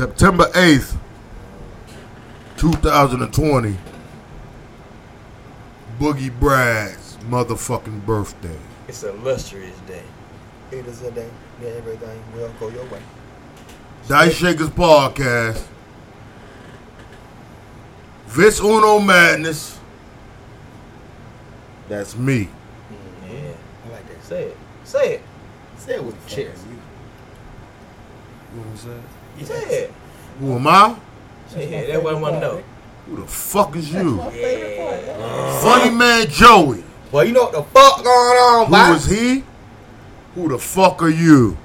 September 8th, 2020. Boogie Brad's motherfucking birthday. It's an illustrious day. It is a day that everything will go your way. Dice Shakers Podcast. Vince Uno Madness. That's me. Yeah, I like that. Say it. Say it. Say it with the chest. You know what I'm saying? Say it. Who am I? Yeah, that's what I want to know. Who the fuck is you? Yeah. Funny man Joey. Well, you know what the fuck going on, Who boy? is he? Who the fuck are you?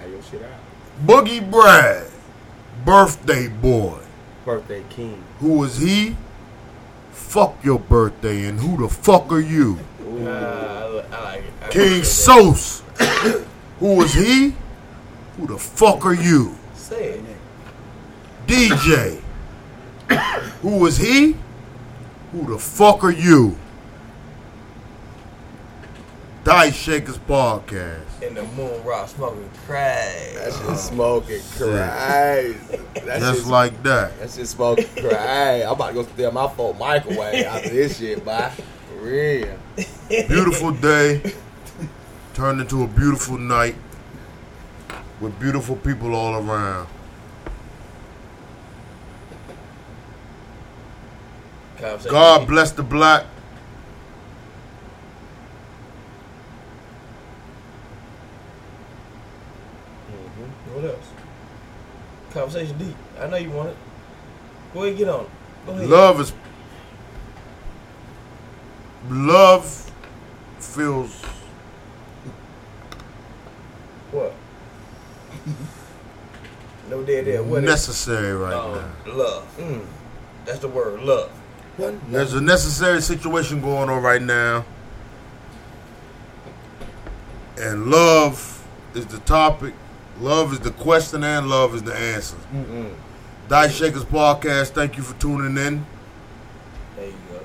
Have your shit out. Boogie Brad. Birthday boy. Birthday king. Who is he? Fuck your birthday and who the fuck are you? Uh, I, like it. I King appreciate Sos. Who is he? Who the fuck are you? Say it. DJ. Who was he? Who the fuck are you? Dice Shakers Podcast. In the moon rock smoking crack. That shit smoking crazy. That Just shit, like that. That's just smoking crazy. I'm about to go steal my phone microwave after this shit, boy. For real. Beautiful day turned into a beautiful night with beautiful people all around. God bless the black. What else? Conversation deep. I know you want it. Go ahead, get on. Ahead. Love is love feels What? no dead there. What necessary right um, now. love. Mm. That's the word, love. There's a necessary situation going on right now. And love is the topic. Love is the question and love is the answer. Mm-mm. Dice Shakers Podcast, thank you for tuning in. There you go.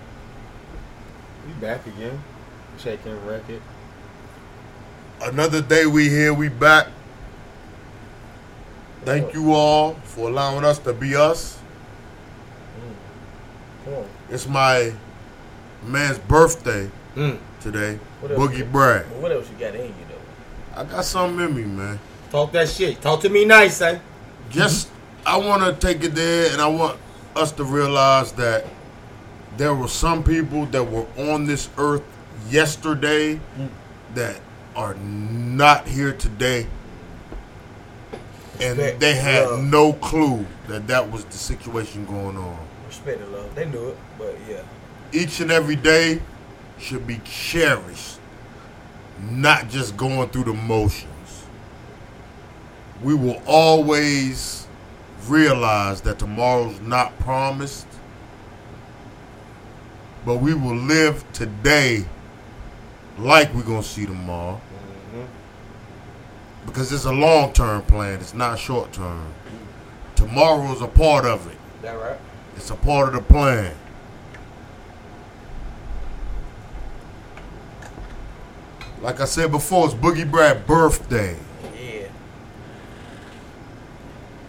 We back again. Shaking record. Another day we here, we back. Thank you all for allowing us to be us. It's my man's birthday Mm. today. Boogie Brad. Well, what else you got in you though? I got something in me, man. Talk that shit. Talk to me nice, eh? Just I want to take it there, and I want us to realize that there were some people that were on this earth yesterday that are not here today, and they had no clue that that was the situation going on. Love. They knew it, but yeah. Each and every day should be cherished, not just going through the motions. We will always realize that tomorrow's not promised, but we will live today like we're going to see tomorrow. Mm-hmm. Because it's a long term plan, it's not short term. Tomorrow is a part of it, That right? It's a part of the plan. Like I said before, it's Boogie Brad's birthday. Yeah.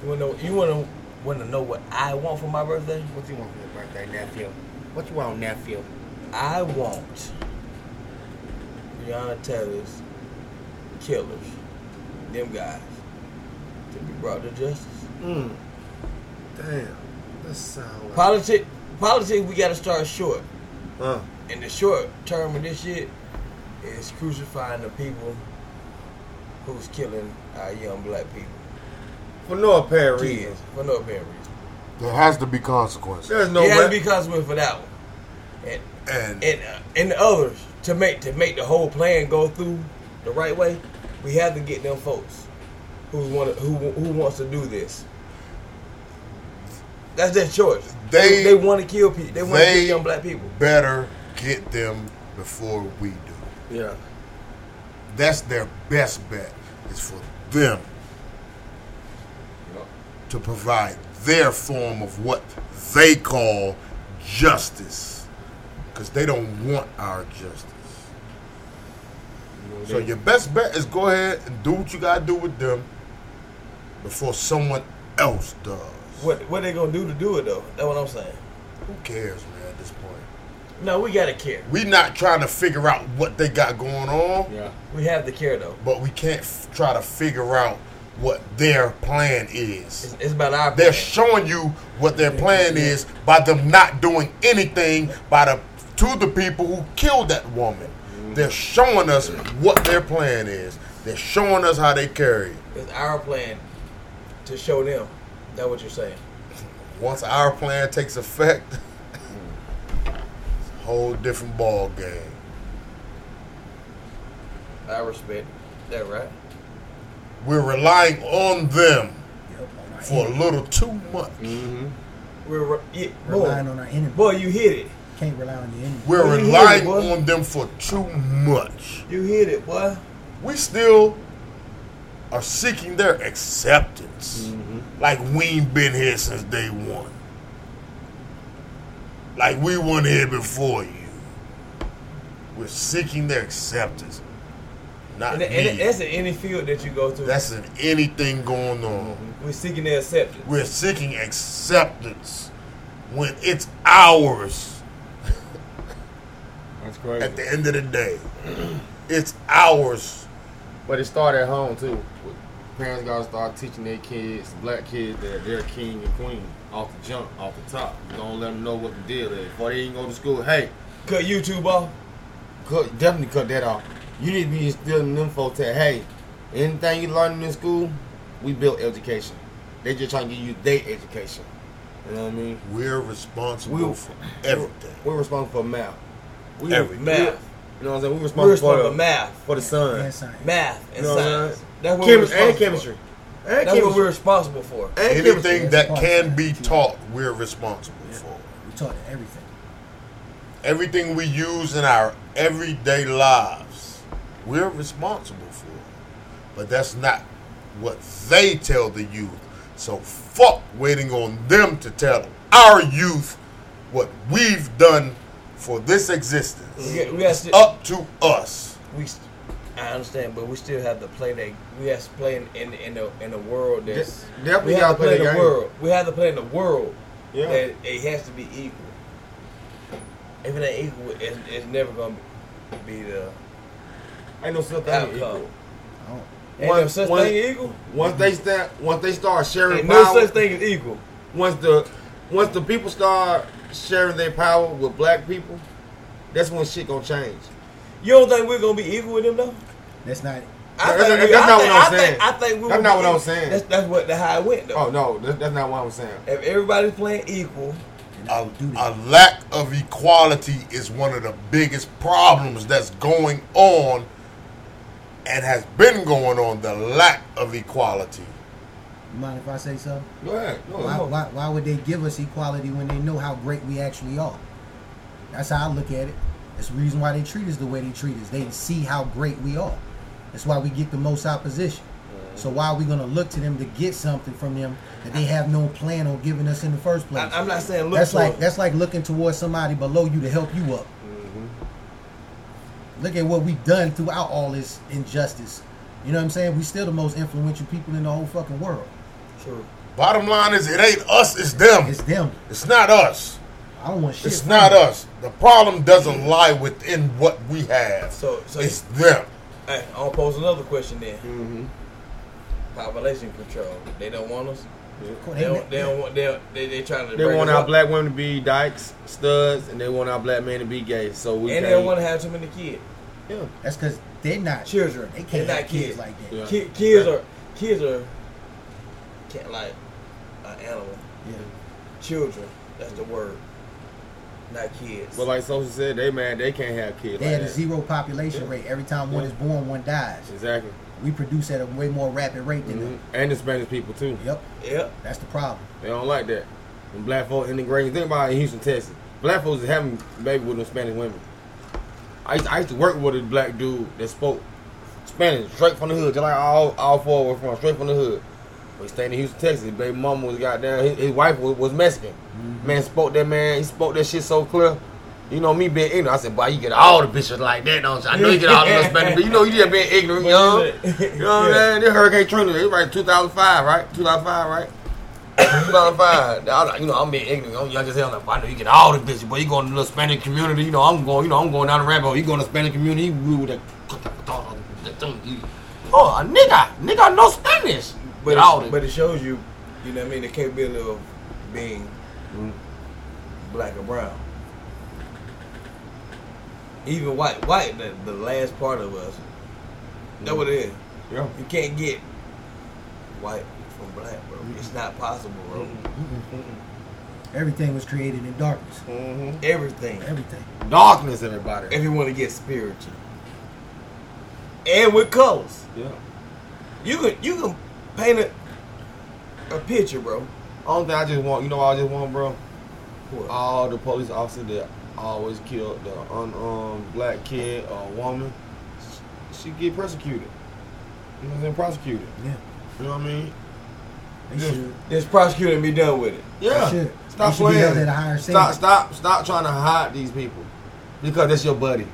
You wanna know? You wanna wanna know what I want for my birthday? What you want for your birthday, nephew? What you want, nephew? I want Breonna Taylor's killers, them guys, to be brought to justice. Mm. Damn. That sound like. Politics, politics, we gotta start short. Huh. And the short term of this shit is crucifying the people who's killing our young black people. For no apparent reason. For no apparent reason. There has to be consequences. There's no it has to be consequence for that one. And And and uh, and the others to make to make the whole plan go through the right way, we have to get them folks who want who who wants to do this. That's their choice. They They- they, want to kill people. They want to kill young black people. better get them before we do. Yeah. That's their best bet. Is for them to provide their form of what they call justice, because they don't want our justice. So your best bet is go ahead and do what you gotta do with them before someone else does. What what they gonna do to do it though? That's what I'm saying. Who cares, man? At this point, No, we gotta care. we not trying to figure out what they got going on, Yeah. We have to care though. but we can't f- try to figure out what their plan is. It's, it's about our. They're plan. showing you what their plan is by them not doing anything by the to the people who killed that woman. Mm. They're showing us what their plan is. They're showing us how they carry. It's our plan to show them. That's what you're saying. Once our plan takes effect, it's a whole different ball game. I respect that, right? We're relying on them Yep, on our for a little too much. Mm-hmm. We're re- yeah, relying boy, on our enemy. boy, you hit it. Can't rely on the enemy. We're Well, you hear relying it, on them for too much. You hit it, boy. we still are seeking their acceptance. Mm-hmm. Like we ain't been here since day one. Like we weren't here before you. We're seeking their acceptance. Not And, me. and that's in any field that you go to. That's in anything going on. Mm-hmm. We're seeking their acceptance. We're seeking acceptance when it's ours That's crazy. at the end of the day. It's ours. But it started at home too. Parents gotta start teaching their kids, black kids, that they're king and queen off the jump, off the top. Don't let them know what the deal is. Before they even go to school, hey, Cut YouTube off. cut, definitely cut that off. You need to be instilling them folks that hey, anything you learn in school, we built education. They just trying to give you their education. You know what I mean? We're responsible We- for everything. We're responsible for math. We, Everything. we- Math. you know what I'm saying? We're We're responsible, responsible for, for math. for the sun. And. Math and You know what I'm science. Saying? That's what Chemis- we're and chemistry. For. And That's chemistry. what we're responsible for. and chemistry. Anything that can be taught, we're responsible for. We taught everything. Everything we use in our everyday lives, we're responsible for. But that's not what they tell the youth. So fuck waiting on them to tell our youth what we've done for this existence. We we got It's to, up to us. we. I understand, but we still have to play that. We have to play in in, in the in the world that's. De- definitely we have gotta play play the game. world. We have to play in the world. Yeah. That it has to be equal. If it ain't equal, it's, it's never gonna be the Ain't no such thing equal. Ain't no such once- thing as equal. Once they start, once they start sharing Ain't no power, such thing as equal. once the once the people start sharing their power with black people, that's when shit gonna change. You don't think we're gonna be equal with them though? that's not. I That's- think that's we- not think- what I'm I think- saying. I think we That's not what I'm saying. That's, that's what the how it went though. Oh no, that's, that's not what I'm saying. If everybody's playing equal, A, do a lack of equality is one of the biggest problems that's going on and has been going on. The lack of equality. You mind if I say something? Go ahead. No, Why, no. why, why would they give us equality when they know how great we actually are? That's how I look at it. That's the reason why they treat us the way they treat us. They see how great we are. That's why we get the most opposition. So why are we gonna look to them to get something from them that they have no plan on giving us in the first place? I, I'm not saying look that's like it. that's like looking towards somebody below you to help you up. Mm-hmm. Look at what we've done throughout all this injustice. You know what I'm saying? We still the most influential people in the whole fucking world. True. Bottom line is, it ain't us, it's them. It's them. It's not us. I don't want shit. It's not them. us. The problem doesn't lie within what we have. So so It's them. hey, I'll pose another question then. Mm-hmm. Population control. They don't want us. Of They they- don't. They don't want. They they they trying to. They want our up. black women to be dykes, studs, and they want our black men to be gay. So we and they don't want to have too many kids. Yeah. That's because they're not Children. They can't They're have not kids, kids. like that. Yeah. Ki- kids are kids are can't like an animal. Yeah. Children. That's the word. Not kids. But like Social said, they man, they can't have kids. They like had a zero population rate. Every time one is born, one dies. Exactly. We produce at a way more rapid rate than Mhm. them. And the Spanish people too. Yep, yep. that's the problem. They don't like that. When black folks integrating, think about it in Houston, Texas. Black folks is having baby with them Spanish women. I used, to, I used to work with a black dude that spoke Spanish straight from the hood, just like all all four were from straight from the hood. We stayed in Houston, Texas. His baby mama was goddamn. His, his wife was, was Mexican. Man spoke that man. He spoke that shit so clear. You know me being ignorant. I said, boy, you get all the bitches like that, don't you? I know you get all the Spanish, but you know you just being ignorant, young. You know what I'm saying? This Hurricane Trinity, it was right 2005, right? 2005, right? You know what I'm fine. I, like, you know, I'm being ignorant. I'm young as hell. Like, I know you get all the bitches, but you going to the Spanish community. You know, I'm going. You know, I'm going down the rabbit hole. You going to the Spanish community? You rule that. Oh, a nigga, nigga, no Spanish. But But it, but it shows you, you know what I mean, the capability of being. Black or brown. Even white, white, the, the last part of us. That's what it is. yeah. You can't get white from black, bro. Mm-hmm. It's not possible, bro. Mm-hmm. Mm-hmm. Everything was created in darkness. Mm-hmm. Everything. Everything. Darkness, everybody. If you want to get spiritual. And with colors. yeah. You can you can paint a, a picture, bro. Only thing I just want, you know, what I just want, bro. What? All the police officers that always killed the unarmed um, black kid or woman, she get persecuted. You know what I'm? Prosecuted. Yeah. You know what I mean? Yeah. Just prosecute and be done with it. Yeah. Stop playing. held at a higher Stop, stop, stop trying to hide these people because that's your buddy.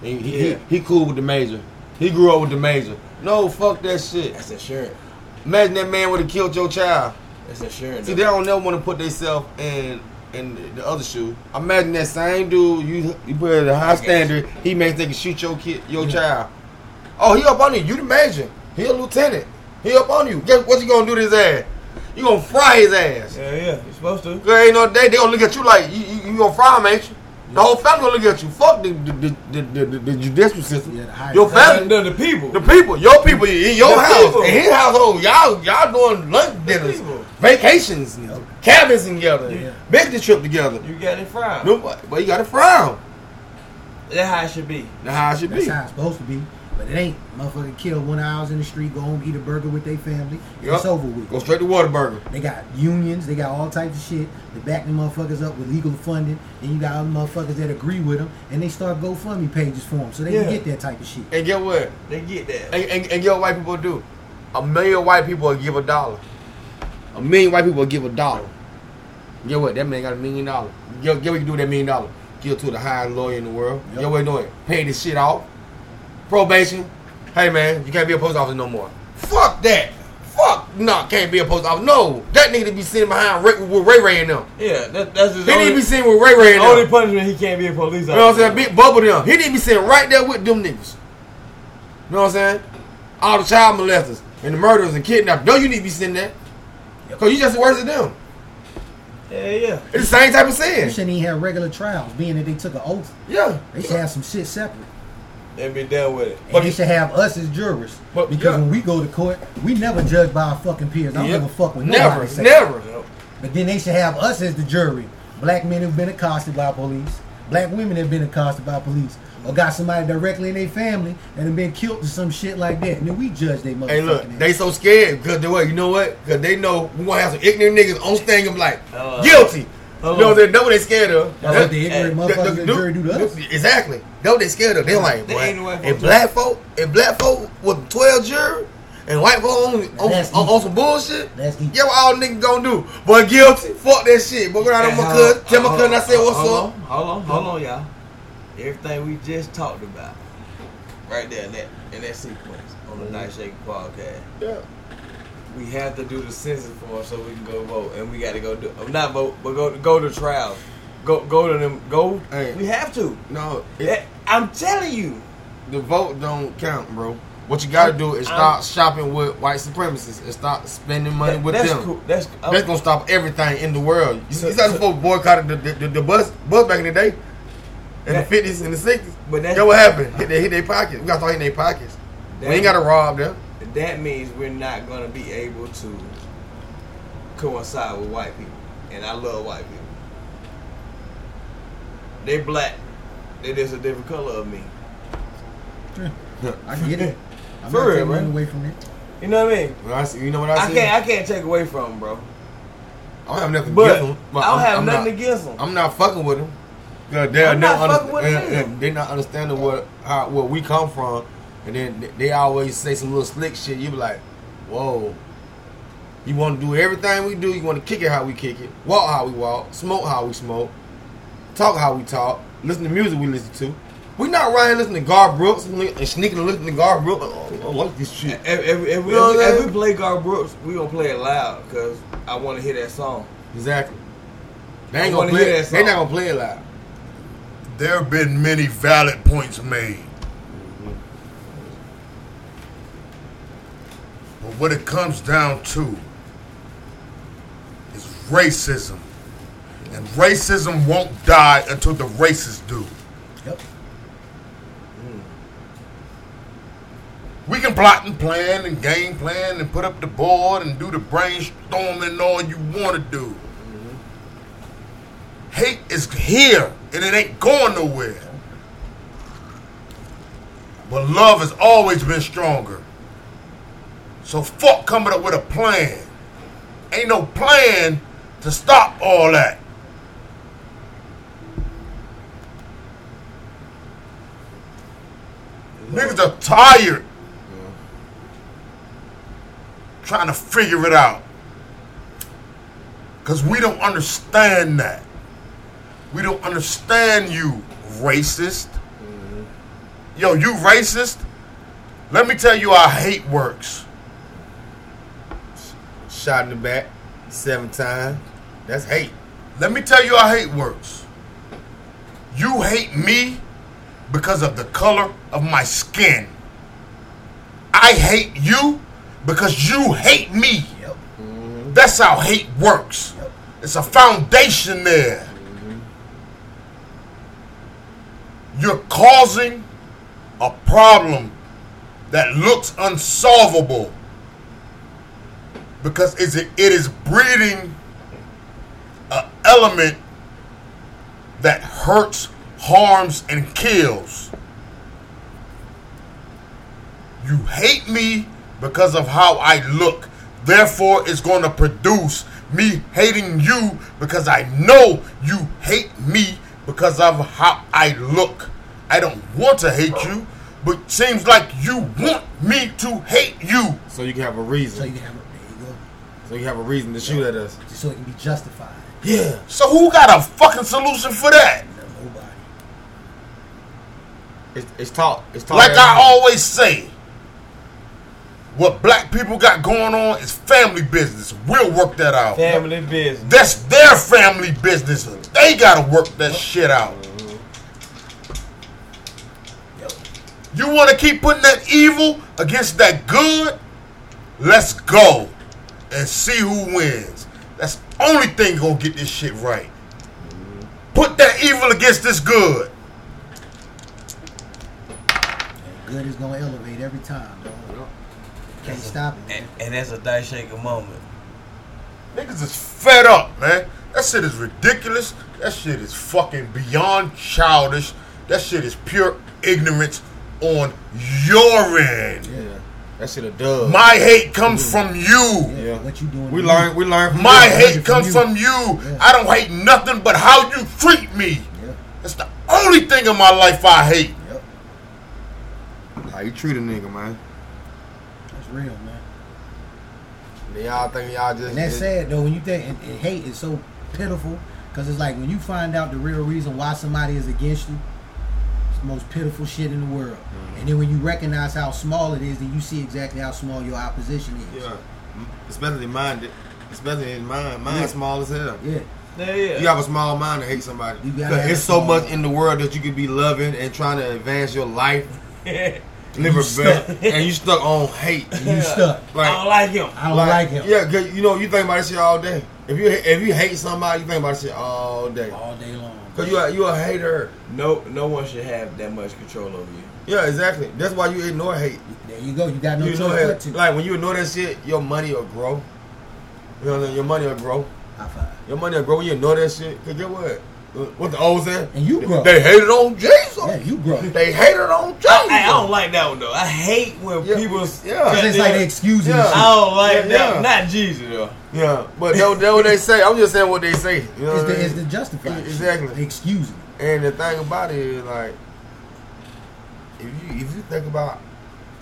He, Yeah. he, he cool with the major. He grew up with the major. No, fuck that shit. That's insurance. Imagine that man would have killed your child. That's insurance. See, they don't never want to put themselves in in the other shoe. Imagine that same dude you you put at a high standard. He makes they can shoot your kid, your child. Oh, he up on you. You the major. He a lieutenant. He up on you. Guess what you gonna do to his ass? You gonna fry his ass. Yeah, yeah, you're supposed to. Cause ain't no day they gonna look at you like you, you, you gonna fry him, ain't you? The whole family gonna look at you. Fuck the the, the, the, the, the, the judicial system. Yeah, the higher your family, The, the people. the people, your people in your The house, people. in his household, y'all y'all doing lunch dinners, people. vacations, cabins together, Yeah. business trip together. you got it frowned. No, but but you got to frown. That's how it should be. That's how it should That's be. That's how it's supposed to be. But it ain't. Motherfucker kill one hours in the street, go home, eat a burger with their family. Yup. It's over with. Go straight to Whataburger. They got unions, they got all types of shit. They back the motherfuckers up with legal funding. And you got other motherfuckers that agree with them. And they start GoFundMe pages for them so they Yeah. can get that type of shit. And get what? They get that. And, and, and get what white people do. A million white people will give a dollar. A million white people will give a dollar. Get what? That man got a million dollars. Get, get what you do with that million dollars. Give it to the highest lawyer in the world. Yep. Get what you doing? Pay this shit off. Probation. Hey man, you can't be a post office no more. Fuck that. Fuck no, can't be a post office. No, that nigga to be sitting behind Ray, with Ray Ray and them. Yeah, that, that's his He need only, to be sitting with Ray Ray and them. only them. punishment. He can't be a police officer. You know what I'm saying? Big bubble them. He need to be sitting right there with them niggas. You know what I'm saying? All the child molesters and the murderers and kidnappers. No, you need to be sitting there. Cause you just worse than them. Yeah, yeah. It's the same type of They sin. shouldn't even have regular trials, being that they took an oath. Yeah. They should have some shit separate. And be done with it. And But- they should have us as jurors. But- because yeah. when we go to court, we never judge by our fucking peers. I don't Yep. give a fuck what Never, nobody say. never. Yep. But then they should have us as the jury. Black men who've been accosted by police. Black women have been accosted by police. Or got somebody directly in their family that have been killed or some shit like that. And then we judge they motherfucking Hey, look, ass. they so scared because they what? You know what? Because they know we're gonna have some ignorant niggas on stand. I'm like Uh, guilty. Hold you know on. what I'm saying? That's what they scared of. That's what the ignorant motherfuckers the- in the jury do to us. Exactly. That's what they scared of. They're like, They boy, ain't no white if black folk, if black folk with 12 jury and white folk on, on, on, on some bullshit, That's deep. yeah, what all niggas gonna do? Boy, guilty. Fuck that shit. Boy, go down to my Hold cousin. Tell my cousin I said what's hold up. On, hold on, hold on, y'all. Everything we just talked about, right there in that in that sequence on the mm-hmm. Night Shaking podcast. Yeah. We have to do the census form so we can go vote, and we got to go do not vote, but go go to trials. Go go to them. Go. Hey. We have to. No, it, I'm telling you. the vote don't count, bro. What you gotta do is I'm- shopping with white supremacists and stop spending money that- with that's them. cool. That's That's oh. gonna stop everything in the world. You So- see, how the so- folks boycotted the, the, the, the bus bus back in the day, in That- the fifties and the sixties. But that's- Guess what happened? Hit they hit their pockets. We gotta start hitting their pockets. we ain't gotta rob them. That means we're not gonna be able to coincide with white people, and I love white people. They black. They just a different color of me. I can get it. I'm For not real, taking bro. away from it. You know what I mean? When I see, you know what I I see? can't. I can't take away from them, bro. I don't have nothing But against them. I don't I'm- have I'm nothing not, against them. I'm not fucking with them. They're I'm not, not under- with and- them. and they're not understanding what how where we come from, and then they- they always say some little slick shit. You be like, whoa. You want to do everything we do. You want to kick it how we kick it, walk how we walk, smoke how we smoke, talk how we talk, listen to music we listen to. We not riding listening to Garth Brooks and, sneaking and listening to Garth Brooks. Oh, I like this shit. If, if, if, we, You know what if, we play Garth Brooks, we gonna play it loud because I want to hear that song. Exactly. They ain't wanna gonna play hear it. that They not gonna play it loud. There have been many valid points made. But what it comes down to is racism. And racism won't die until the racists do. Yep. Hmm. We can plot and plan and game plan and put up the board and do the brainstorming all you want to do. Mm-hmm. Hate is here and it ain't going nowhere. But love has always been stronger. So fuck coming up with a plan. Ain't no plan to stop all that. Niggas are tired trying to figure it out. Because we don't understand that. We don't understand you, racist. Mm-hmm. Yo, you racist? Let me tell you how hate works. Shot in the back, seven times. That's hate. Let me tell you how hate works. You hate me because of the color of my skin. I hate you because you hate me. Yep. Mm-hmm. That's how hate works. Yep. It's a foundation there. Mm-hmm. You're causing a problem that looks unsolvable because it's- it is breeding an element that hurts, harms, and kills. You hate me because of how I look. Therefore, it's going to produce me hating you because I know you hate me because of how I look. I don't want to hate you, but seems like you want me to hate you. So you can have a So reason. you can have a, there you go. So you have a reason to shoot at us. Just so it can be justified. Yeah. So who got a fucking solution for that? Nobody. It's, it's taught. It's taught. Like I everywhere. always say, what black people got going on is family business. We'll work that out. Family business. That's their family business. They gotta work that shit out. Yep. You wanna keep putting that evil against that good? Let's go and see who wins. That's the only thing gonna get this shit right. Put that evil against this good. And good is gonna elevate every time, dog. Can't stop it. And, and that's a dice shaker moment. Niggas is fed up, man. That shit is ridiculous. That shit is fucking beyond childish. That shit is pure ignorance on your end. Yeah. That shit a dub. My hate comes from you. Yeah, Yeah. What you doing? we to learn. We learn from My you. hate from comes you. from you. Yeah. I don't hate nothing but how you treat me. Yep. That's the only thing in my life I hate. Yep. How you treat a nigga, man? That's real, man. Then y'all think y'all just. And that's sad though when you think and, and hate is so pitiful because it's like when you find out the real reason why somebody is against you, it's the most pitiful shit in the world. Mm-hmm. And then when you recognize how small it is, then you see exactly how small your opposition is. Yeah. Especially mine. Especially in mine. Mine Yeah. small as hell. Yeah. Yeah, yeah. You have a small mind to hate somebody. You gotta 'Cause have it's so much mind. in the world that you could be loving and trying to advance your life. Live You a stuck. and you stuck on hate. And you stuck. Like, I don't like him. I don't like, him. Yeah, 'cause you know you think about this shit all day. If you if you hate somebody, you think about this shit all day. All day long. Cause you are you a hater. No, no one should have that much control over you. Yeah, exactly. That's why you ignore hate. There you go. You got no you choice know but to. like when you ignore that shit, your money will grow. You know what I'm saying? Your money will grow. High five. Your money will grow when you ignore that shit. Cause get what? What the old saying? And you grow. They hated on Jesus. Yeah, you grow. They hated on Jesus. I, I don't like that one though. I hate when Yeah, people. yeah. Cause it's like they excusing Yeah. I don't like Yeah, that. yeah. Not Jesus though. Yeah, but that's that's what they say. I'm just saying what they say. You know It's what I the, mean? it's the justified. shit. Exactly. They excusing. And the thing about it is like, if you if you think about,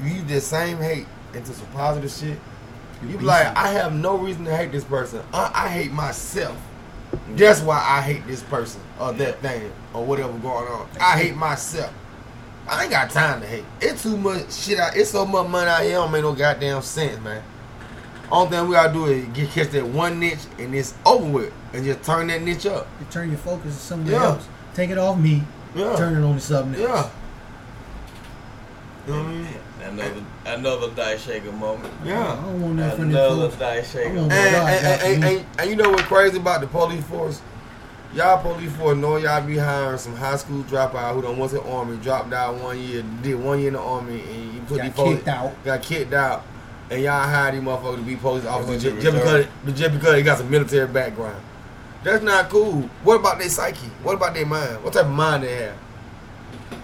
if you the same hate into some positive shit, you be like, I have no reason to hate this person. I, I hate myself. That's why I hate this person or that thing or whatever going on. I hate myself. I ain't got time to hate. It's too much shit out. It's so much money out here. Don't make no goddamn sense, man. Only thing we gotta do is get catch that one niche and it's over with, and just turn that niche up. You turn your focus to somewhere Yeah. else. Take it off me. Yeah. Turn it on to something else. Yeah. You know what I mean? Another another dice shaker moment. Yeah, I Yeah. don't want nothing from them Another folks. dice I shaker. want- And, and, and, and, and you know what's crazy about the police force? Y'all police force know y'all be hiring some high school dropout who done went to the army, dropped out one year, did one year in the army, and you put Got these folks kicked out. got kicked out, and y'all hired these motherfuckers to be police officers just, just because just because they got some military background. That's not cool. What about their psyche? What about their mind? What type of mind they have?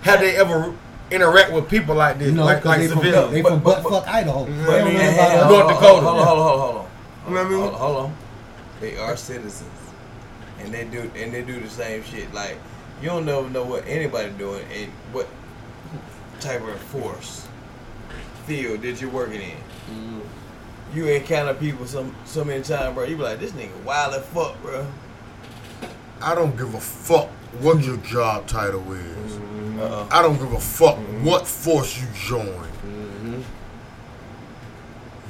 Have they ever interact with people like this, You know, like 'cause like they from, civilians? they But- from but- butt fuck Idaho. But They I don't mean, know yeah, about yeah. North hold, Dakota. Hold on, hold on, hold on, hold on. You know what I mean? Hold, hold on. They are citizens, and they do and they do the same shit. Like you don't never know what anybody doing and what type of force field that you're working in. Mm-hmm. You encounter people some so many times, bro. You be like, this nigga wild as fuck, bro. I don't give a fuck what your job title is. Uh-uh. I don't give a fuck what force you join.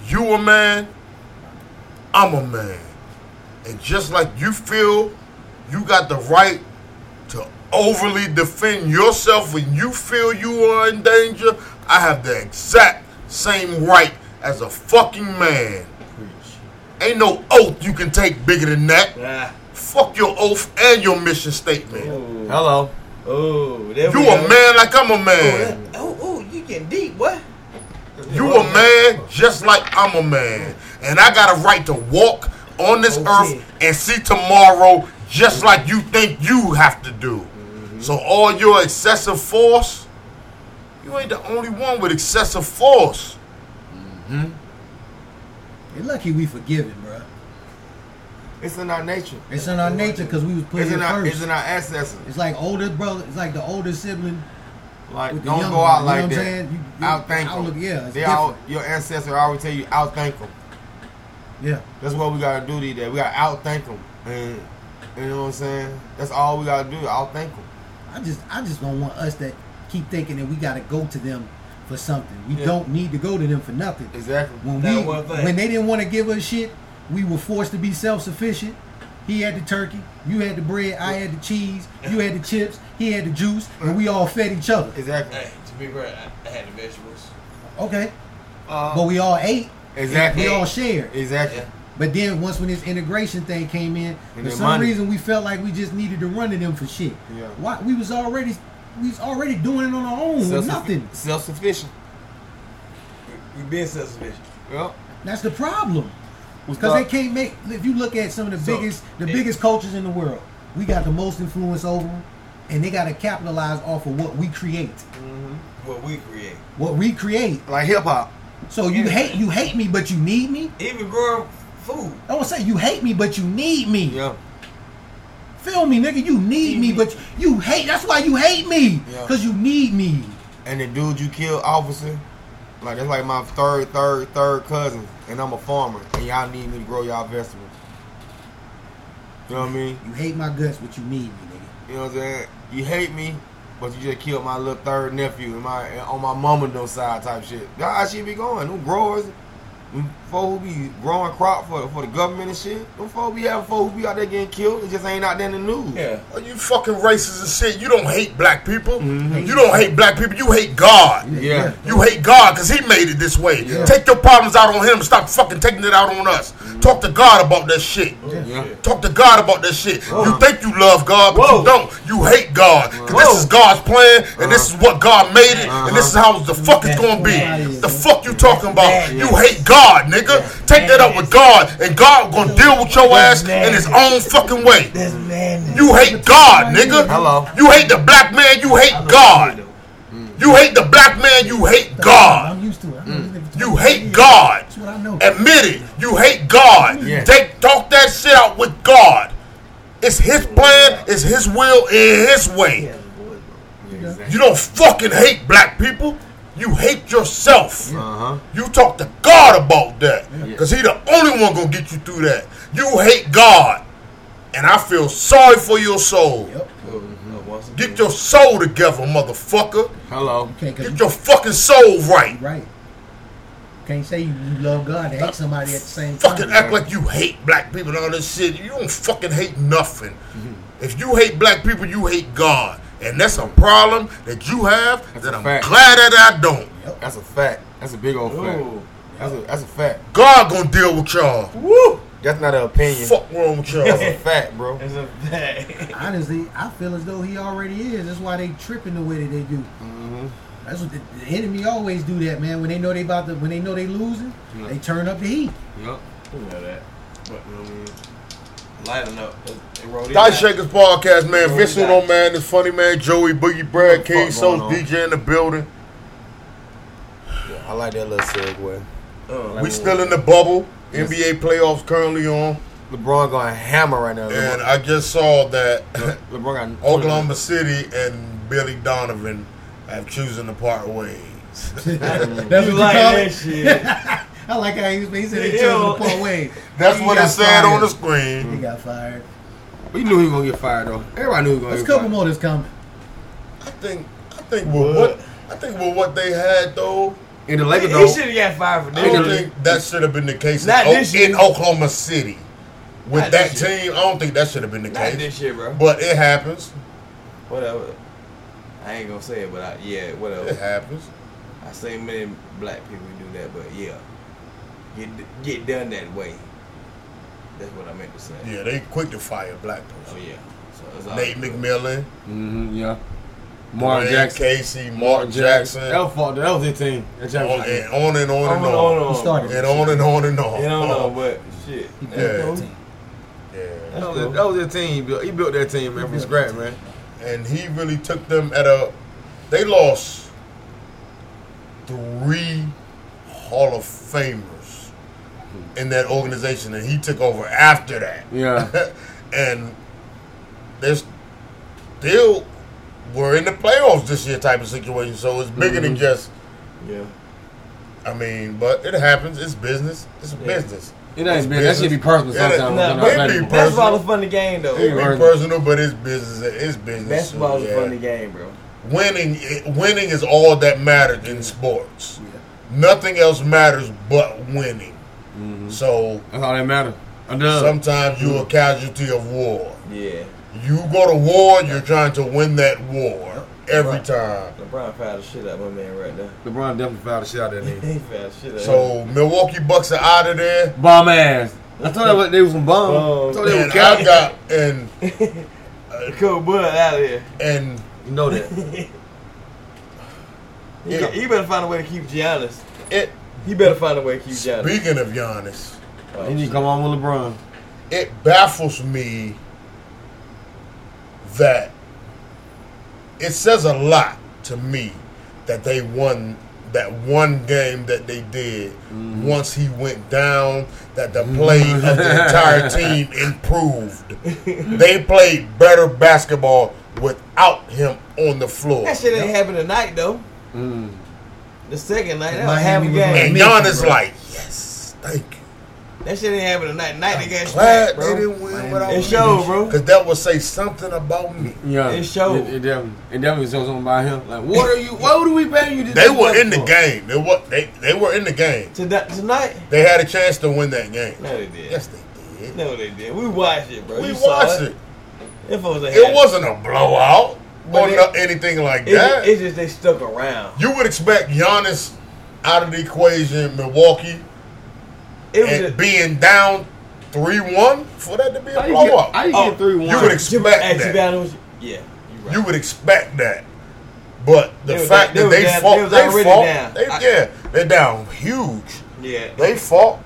You a man, I'm a man. And just like you feel you got the right to overly defend yourself when you feel you are in danger, I have the exact same right as a fucking man. Ain't no oath you can take bigger than that. Ah. Fuck your oath and your mission statement. Oh, Hello. oh, You a go. man like I'm a man. Oh, oh, you getting deep, what? You a man just like I'm a man. And I got a right to walk on this Okay. earth and see tomorrow just like you think you have to do. So all your excessive force, you ain't the only one with excessive force. Mm-hmm. You're lucky we forgiven, bro. It's in our nature. It's in our nature because we was put It's here in our first. it's in our ancestors. It's like older brother. It's like the older sibling. Like the don't young go one, out you know like what I'm that. saying? You- you- Outthank outlook, them. yeah, it's they all your ancestor always tell you outthank them. Yeah. That's what we gotta do today. We gotta outthank them, and you know what I'm saying. That's all we gotta do. Outthank them. I just I just don't want us to keep thinking that we got to go to them for something. We Yeah. don't need to go to them for nothing. Exactly. When That we when they didn't want to give us shit, we were forced to be self sufficient. He had the turkey, you had the bread, I had the cheese, you had the chips, he had the juice, and we all fed each other. Exactly. Hey, to be fair, I, I had the vegetables. Okay, Uh, but we all ate. exactly. We all shared. Exactly. Yeah. But then once when this integration thing came in, And for some money. reason we felt like we just needed to run to them for shit. Yeah. Why we was already we was already doing it on our own with nothing. Self sufficient. We, we been self-sufficient. Well. That's the problem. We Because they can't make. If you look at some of the So, biggest, the it- biggest cultures in the world, we got the most influence over them, and they got to capitalize off of what we create. Mm-hmm. What we create. What we create. like hip hop. So you hate you hate me, but you need me. Even growing food. I don't say you hate me, but you need me. Yeah. Feel me, nigga. You need me, but you hate. That's why you hate me, Yeah. cause you need me. And the dude you killed, officer, like that's like my third, third, third cousin, and I'm a farmer, and y'all need me to grow y'all vegetables. You know what I mean? You hate my guts, but you need me, nigga. You know what I'm saying? You hate me, but you just killed my little third nephew and my on my mama no side type shit. That's how she be going. Them growers, them folk who be growing crop for for the government and shit. Them folk be having folk who be out there getting killed. It just ain't out there in the news. Yeah. Are you fucking racist and shit? You don't hate black people. Mhm. You don't hate black people. You hate God. Yeah. You hate God because He made it this way. Yeah. Take your problems out on Him. Stop fucking taking it out on us. Mm-hmm. Talk to God about that shit. Yeah. Talk to God about that shit. You think you love God, but Whoa. you don't. You hate God. Because this is God's plan, and this is uh-huh. what God made it, and this uh-huh. is how the fuck it's gonna be. The fuck you talking about? Yes. You hate God, nigga. Take that up with God, and God gonna deal with your ass in His own fucking way. You hate God, nigga. Hello. You hate the black man, you hate God. You hate the black man, you hate God. I'm used to it. I've been mm. You hate. God. That's what I know. Admit it. You hate God. Yeah. Take talk that shit out with God. It's his plan, it's his will, in his way. You don't fucking hate black people. You hate yourself. Uh huh. You talk to God about that. Because he the only one gonna get you through that. You hate God. And I feel sorry for your soul. Yep. Once Get your soul together, motherfucker. Hello. Okay, 'cause Get your fucking soul right. you- right. Can't say you love God and hate somebody at the same Fucking time. act like you hate black people and all this shit. You don't fucking hate nothing. Mm-hmm. If you hate black people, you hate God. And that's a problem that you have That's that I'm fact. glad that I don't. That's a fact. That's a big old fact. That's a that's a fact. God gonna deal with y'all. Woo! That's not an opinion. Fuck wrong with That's y'all. a fact, bro. It's a fact. Honestly, I feel as though he already is. That's why they tripping the way that they do. Mm-hmm. That's what the, the enemy always do. That man, when they know they about to, when they know they losing, Yeah. they turn up the heat. Yep. You know that. But, you know what I mean? Lighten up. It, it Dice. Shakers podcast, man. Roll Vincent it on man, this funny man, Joey Boogie, Brad What King, fuck so? DJ in the building. Yeah, I like that little segue. Uh, We still in the bubble. Yes. NBA playoffs currently on, LeBron going hammer right now. and I just saw that Le- LeBron got Oklahoma City and Billy Donovan have chosen to part ways. That's you what like call that it. shit. I like how he, he said they Ew. chose the part way. That's He what it got said on the screen. He got fired. But you knew he was gonna get fired though. Everybody knew he was gonna There's a couple fired. more that's coming. I think, I think with what, I think with what they had though, In the He, Lakers he though. should have got fired for I don't think that should have been the case in, Not O- this year. in Oklahoma City. With Not that this year. team, I don't think that should have been the Not case. this year, bro. But it happens. Whatever. I ain't gonna say it, but I, yeah, whatever. It happens. I seen many black people do that, but yeah, get get done that way. That's what I meant to say. Yeah, they quick to fire black Oh yeah. So Nate good. McMillan, Mm-hmm. Yeah. Mark Dwane Jackson. Casey, Mark Jackson, That was fault. That was their team. That on championship. and on and on On and and on, on, He started and on and on and on. You don't know, but shit. He built Yeah. that team. Yeah, That was, their- that was their team. He built, he built that team, man, from scratch, man. and he really took them at a. They lost three Hall of Famers in that organization, and he took over after that. Yeah. and there's still we're in the playoffs this year type of situation, so it's bigger than Mhm. just. Yeah. I mean, but it happens. It's business. It's Yeah. business. It ain't It's been. That should be personal Yeah, that- sometimes. nah, when but it be personal. Basketball is a funny game though. It be Right. personal, but it's business. It's business. Basketball is so, a funny game, bro. Winning, winning is all that matters in sports. Nothing else matters but winning. Mhm. So That's all that matters. A sometimes you're a casualty of war. Yeah. You go to war, you're trying to win that war every Right. time. LeBron fouled the shit out of my man right there. LeBron definitely fouled the shit out of that nigga. he fouled the shit out of So Milwaukee Bucks are out of there, Bomb ass. I thought them they was some bum. Bum. I told they and was I cowards. got and him. Cool Bud out of here. and You know that. He, Yeah. he better find a way to keep Giannis. it. He better find a way to keep Giannis. Speaking of Giannis, Oh, He need to come on with LeBron. it baffles me that it says a lot to me that they won that one game that they did once he went down that the play of the entire team improved they played better basketball without him on the floor That shit ain't happen tonight though. Mm. The second night, that was Miami half a game. and Giannis bro. like yes thank you That shit ain't happen tonight. Night they got glad smacked, they didn't win Miami without It showed, bro. because that would say something about me Yeah, It showed. It, it definitely, it definitely shows something about him. Like, what are you? What would we paying you? To They were in the for? game. They were they, they were in the game. Tonight, tonight? They had a chance to win that game. No, they did. Yes, they did. No, they did. We watched it, bro. we you saw watched it. Them folks ain't It wasn't a blowout But or it- anything like It's, that. it's just they stuck around. you would expect Giannis out of the equation, Milwaukee, It was and just, being down three one for that to be a How you get, blowout. you Oh, get three one? you would expect Hey, that. honest you, yeah, you right. You would expect that. But the They fact down- that they they down- fought, they was they fought, down. they, I- yeah, they're down huge. yeah, They fought,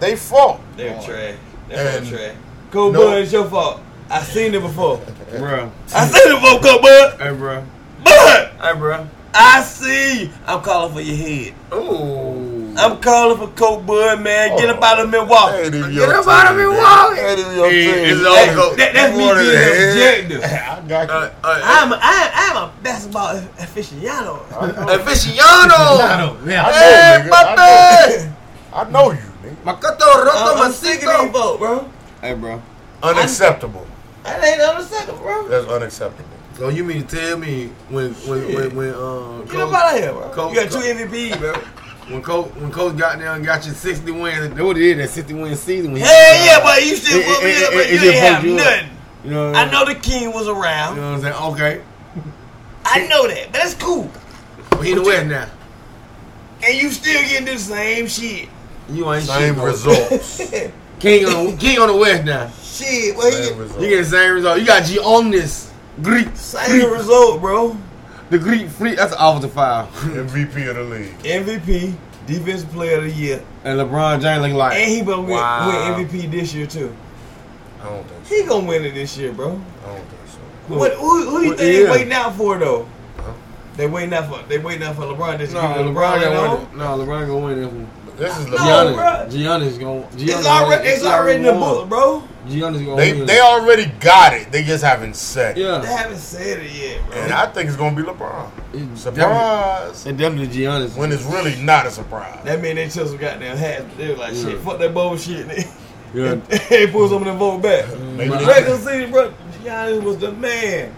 they fought. they were trash. They And- were trash. Cool No. Bud, it's your fault. I seen it before. bro. I seen it before, Cool Bud. Hey, bro. Bud, Hey, bro. I see you. I'm calling for your head. Ooh. I'm calling for Coke Bud, man. Get up out of Milwaukee. Get up out of Milwaukee. man. Ain't your Hey, it's all Hey, go- That, that's me being the head. objective. I got you. Uh, uh, I'm a, I, I'm a basketball aficionado. aficionado. Yeah. I Hey, know, nigga. I know, I know you, nigga. Makoto roto I'm, I'm sick of these masito. bro. Hey, bro. Unacceptable. That ain't unacceptable, bro. That's unacceptable. So you mean to tell me when when when when uh, Get up out of here, bro. Coach- you got two MVP, bro. when coach when coach got down and got you sixty wins, that what it is that sixty win season. When he- Hell yeah, but you still It- put me it- up, but it- you it ain't have you nothing. You know, I know the king was around. You know what I'm saying? Okay, I know that, but that's cool. but he in the West now. And you still getting the same shit. You ain't Same shit, results. King on king on the West now. shit, well, Same you, You get the same result. You got Giannis, Greek, same result, bro. the Greek fleet. That's an offensive foul. MVP of the league. MVP, defensive player of the year, And LeBron James looking like and he gonna win, Wow. win MVP this year too. I don't think so. He gonna win it this year, bro. I don't think so. What? Who, who you think yeah. they waiting out for though? Huh? They waiting out for they waiting out for LeBron just to No, give it LeBron LeBron gonna win. home. it. No, LeBron gonna win this one. This is LeBron. bruh. Giannis, Giannis gonna. Giannis It's already it's already in the book, bro. Giannis gonna They win. they already got it. They just haven't said it. They haven't said it yet, bro. And I think it's gonna be LeBron. It's Surprise. And definitely Giannis. When it's really not a surprise. that mean they took some goddamn hats. They were like, Yeah. shit, fuck that bullshit. Yeah. they pulled some of them vote back. Maybe But they- Regular season, bro. Giannis was the man.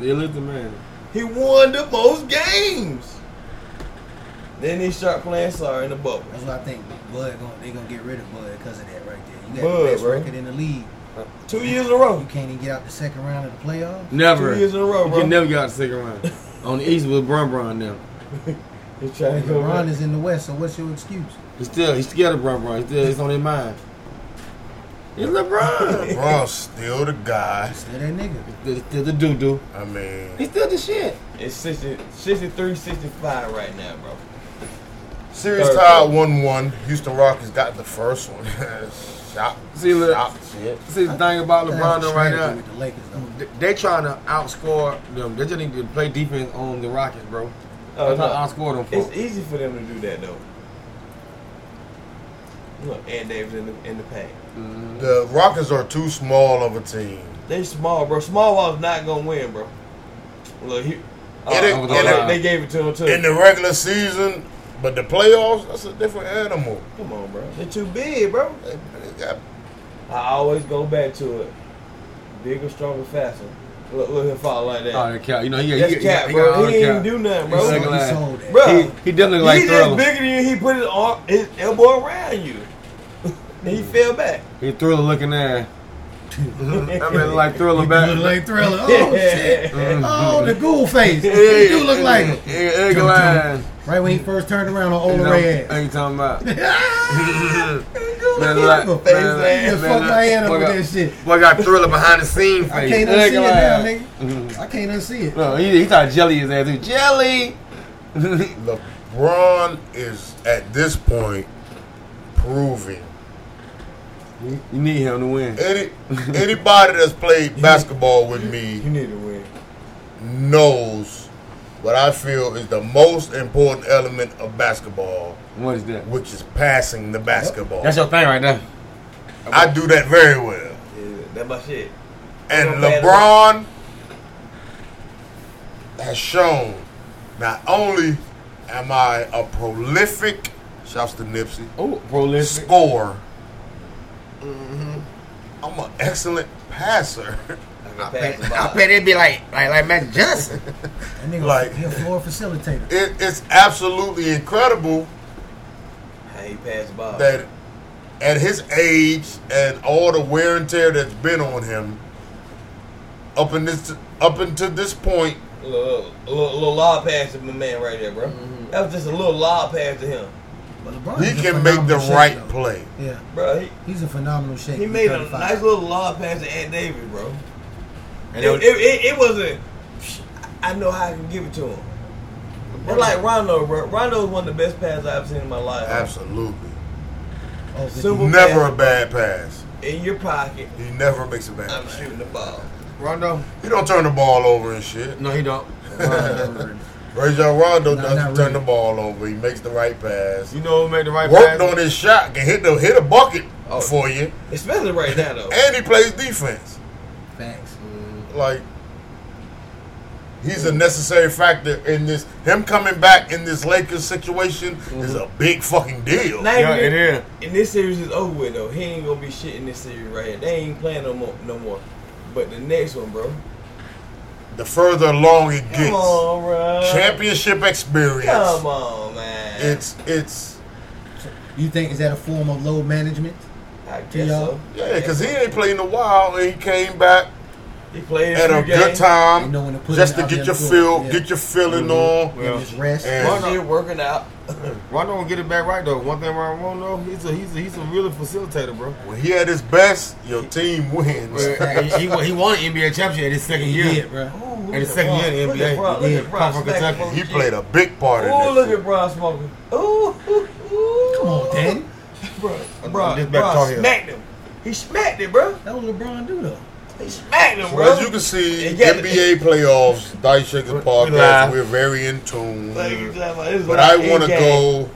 They lit the man. He won the most games. Then he start playing sorry in the bubble. That's what I think. Bud, gonna, they gonna get rid of Bud because of that right there. You got Bud, the best bro. record in the league. Two years in a row. You can't even get out the second round of the playoffs. Never. Two years in a row, You can never get out the second round. On the East with Bron Bron now. He's trying to go LeBron back. is in the West, so what's your excuse? He's still he's scared of Bron Bron. He's still it's on his mind. It's LeBron. LeBron's still the guy. Still that nigga. He's still the doo doo. I mean, He's still the shit. It's 60, 63, 65 right now, bro. series Third tied 1 1. Houston Rockets got the first one. Shot. See, look- Shot shit. See the thing about LeBron though right now. the Lakers though. They, they trying to outscore them. They just need to play defense on the Rockets, bro. Oh, That's no. how outscore them It's for. easy for them to do that, though. Look, Ant Davis in the, in the paint. The Rockets are too small of a team. They small, bro. Small ball's not gonna win, bro. Look, he, oh, It- it- they, they gave it to him too. In the regular season, but the playoffs, that's a different animal. Come on, bro. They're too big, bro. They- they got- I always go back to it. Bigger, stronger, faster. Look, look him fall like that. Oh, that cap. You know he, That's he, cap, he, bro. got all He the ain't even do nothing, bro. second He line. sold. Bro, He, he definitely like he just Thriller. bigger than you. He put his arm, his elbow around you. And he fell back. He Thriller looking there. I mean, like Thriller You back. look like Thriller. Oh shit. Mm-hmm. Oh, the ghoul face. You Yeah, do look like him. Yeah, egg line. Right when he first turned around on You Ola Ray ass. ain't talking about. Man, like- like, face man, ass. You man, fuck my head up with that shit. Boy got Thriller behind the scene face. I can't Egg unsee it now, nigga. Mm-hmm. I can't unsee it. No, he, he thought jelly is there, too. Jelly. LeBron is at this point proving you need him to win. any anybody that's played basketball with me You need to win. knows what I feel is the most important element of basketball, What is that? which is passing the basketball. That's your thing right there. I do that very well. Yeah, that's my shit. And LeBron has shown not only am I a prolific, shouts to Nipsey, Oh, prolific. scorer, I'm an excellent passer. I can pass the ball. bet it'd be like like like Magic Johnson. That nigga, Like- he a floor facilitator. It, it's absolutely incredible How he passed the ball. that at his age and all the wear and tear that's been on him, up in this up until this point, A little, a little, a little lob pass to my man right there, bro. That was just a little lob pass to him. But LeBron he can make the phenomenal shape, right though. play. Yeah, Bro, he, he's a phenomenal shape. he He's made a nice little lob pass to Ant Davis, bro. And It, it it, was- it, it wasn't, I know how I can give it to him. But like Rondo, bro. Rondo is one of the best passes I've seen in my life. Absolutely, Oh, good. Never pass a bad pass. in your pocket. He never makes a bad I'm pass. shooting the ball. Rondo? He don't turn the ball over and shit. No, he don't. Rajon Rondo No, doesn't turn really. the ball over. He makes the right pass. You know who made the right Worked pass? Worked on his shot, can hit the hit a bucket Oh. for you, Especially right now, though. and he plays defense. Facts. Like he's a necessary factor in this. Him coming back in this Lakers situation is mm-hmm. a big fucking deal. Not Yeah, it is. And this series is over with though. He ain't gonna be shit in this series right here. They ain't playing no more, no more. But the next one, bro, the further along it gets, Come on, bro. championship experience. Come on, man. It's it's You think is that a form of load management? I guess so. yeah, because he ain't played in a while, and he came back He played at a few good games. You time know when to just to get your for feel, yeah. get your feeling Mm-hmm. on. Get his rest. And- One year working out. Rondo won't get it back right though. One thing Rondo won't know, he's a he's a, he's a really facilitator, bro. When he at his best, your team wins. he, he, won- he won an NBA championship in his second year. Yeah, bro. Ooh, look And the at second Bron. year in the Look at NBA. Bron. Look Yeah, at Bron from Kentucky. he played a big part in Oh, this. look at Bron smoking. Ooh, ooh, ooh. Come on, Daddy. Bro, I'm Bron, just Bron Tar smacked him. He smacked it, bro. That was LeBron do though. He smacked him, So bro. as you can see, And yet- NBA playoffs, Dice Shakers We podcast, live. we're very in tune. Like you talking about, this is But like I want to go.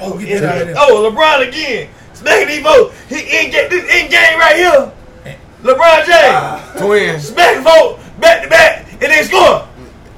Oh, get In- that out of there. Oh, LeBron again. Smacking these folks. He in game, this in game right here. Eh. LeBron James. Ah. Twins. Smacking folks back to back. And then score.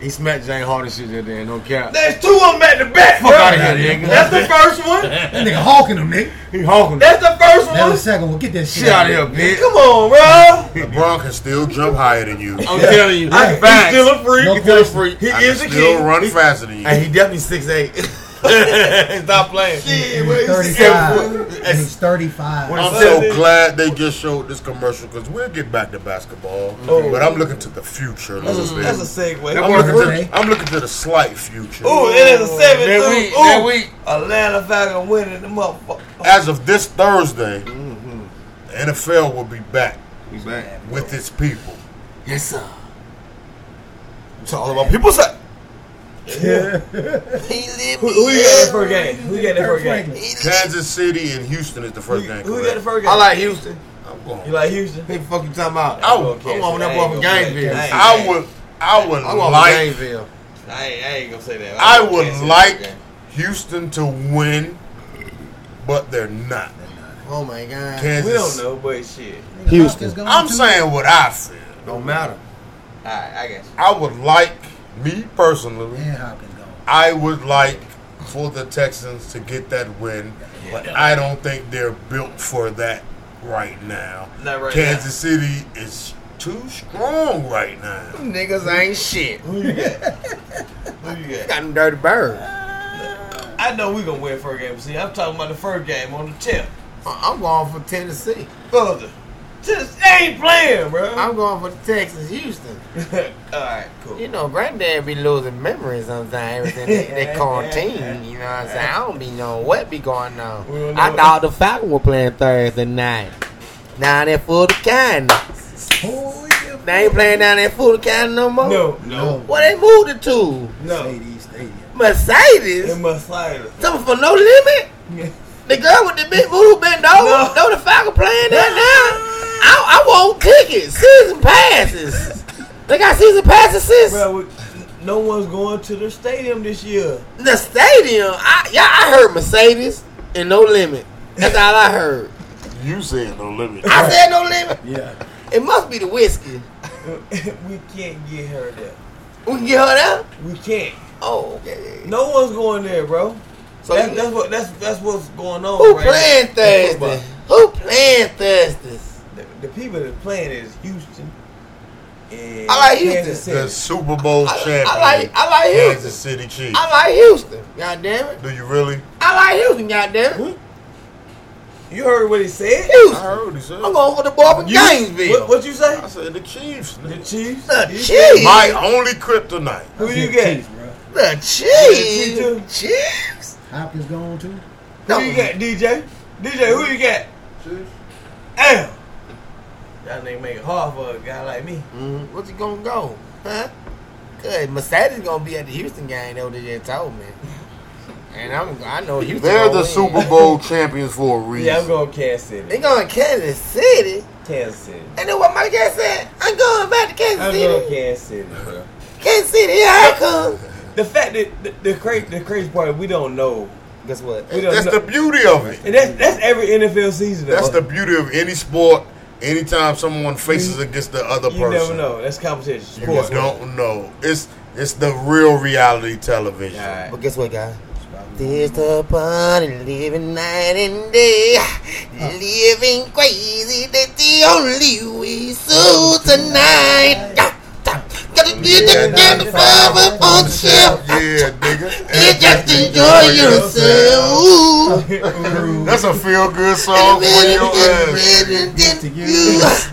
He smacked James Harden shit there, then no cap. There's two of them back to back, Fuck bro. outta here, nigga. That's the first one. That nigga hawking him, nigga. He honking. That's the first That was one. the second one. Get that shit, Shit out of here, bitch. Come on, bro. LeBron can still jump higher than you. I'm telling you. I, he's still a freak. No He's still a question. freak. He I is can a still king. run faster than you. Hey, he definitely six eight. Stop playing. Yeah, bro, He's he's 35. And he's 35. I'm so glad they just showed this commercial because we'll get back to basketball. Oh. But I'm looking to the future a little. That's a segue. That I'm looking, okay. to, I'm looking to the slight future. Ooh, it is a seven. That two. week, Ooh, that week. Atlanta Falcon winning the motherfucker. As of this Thursday, Mm-hmm. the NFL will be back He's back. with its people. Yes, sir. It's all about people say. Who, who you got in the first game? Who you got in the first game? Kansas City and Houston is the Who, first game. who you got in the first game? I like Houston. I'm going. You like Houston? What the fuck you talking about? Oh, I I'm would, gonna I want that boy I from ain't gonna Gainesville. I would, I would I want like, Gainesville. I ain't, I ain't gonna say that. I I'm would cancel like. Houston to win, but they're not. Oh my god. Kansas. We don't know, but shit. Nigga, Houston. I'm saying what I feel. Don't matter. Alright, I guess. I would like, me personally, And Hopkins going. I would like for the Texans to get that win, but I don't think they're built for that right now. Not right Kansas City is too strong right now. Niggas ain't shit. Who you got? Who you got? Got them dirty birds. Uh, I know we gonna win first game. See, I'm talking about the first game on the tip. I'm going for Tennessee. Brother, just ain't playing, bro. I'm going for Texas, Houston. Alright, cool. You know, granddad be losing memories sometimes in that, that quarantine. You know what I'm saying? I don't be knowing what be going on. Know I what- thought the Falcons were playing Thursday night. Now they're full of kind. Yeah. They ain't playing down there full of kind no more. No, No. What they moved it to? no. Mercedes Stadium. Mercedes. It must slide. Something for no limit. The girl with the big booty bent over. No. Know the Falcon playing there now. I, I want tickets, season passes. They got season passes, sis. Bro, no one's going to the stadium this year. The stadium. I yeah, I heard Mercedes and no limit. That's all I heard. You said no limit. I said no limit. Yeah. It must be the whiskey. we can't get her there. We can get her there. We can't. Oh, okay. No one's going there, bro. So that's, that's what that's that's what's going on. who right playing now. Thursday? Who playing Thursday? The, the people that playing is Houston. And I like Houston. Kansas The Super Bowl I, champion, I like I like Houston. Kansas Houston. City Chiefs. I like Houston. God damn it. Do you really? I like Houston. God damn it. You heard what he said? Houston. I heard what he said. I'm going for the boy from You- Gainesville. What, what you say? I said the Chiefs. The. Chiefs. The Chiefs. My only kryptonite. Who I you said got? Chiefs, bro. The too? Chiefs. Chiefs. Hopkins going too. Who you got, DJ? DJ, who you got? Damn. That nigga make it hard for a guy like me. Mm, what's he gonna go? Huh? Good. Mercedes gonna be at the Houston game. They what they just told me. And I'm, I know Houston. They're gonna the win. Super Bowl champions for a reason. Yeah, I'm going to Kansas City. They're going to Kansas City. Kansas City. And then what Mike Gas said? I'm going back to Kansas I'm City. going Kansas City, bro. Kansas City, here I come. The fact that the, the crazy the crazy part we don't know. Guess what? That's know. the beauty of it. and that's that's every NFL season. Though. That's the beauty of any sport. Anytime someone faces against the other you person, never know. That's competition. you Sports. don't know. It's it's the real reality television. Alright. But guess what, guys? This the party, living night and day, living crazy. That's the only way. So tonight, yeah, yeah, Yeah, nigga. And just enjoy yourself. That's a feel good song for your ass. To you.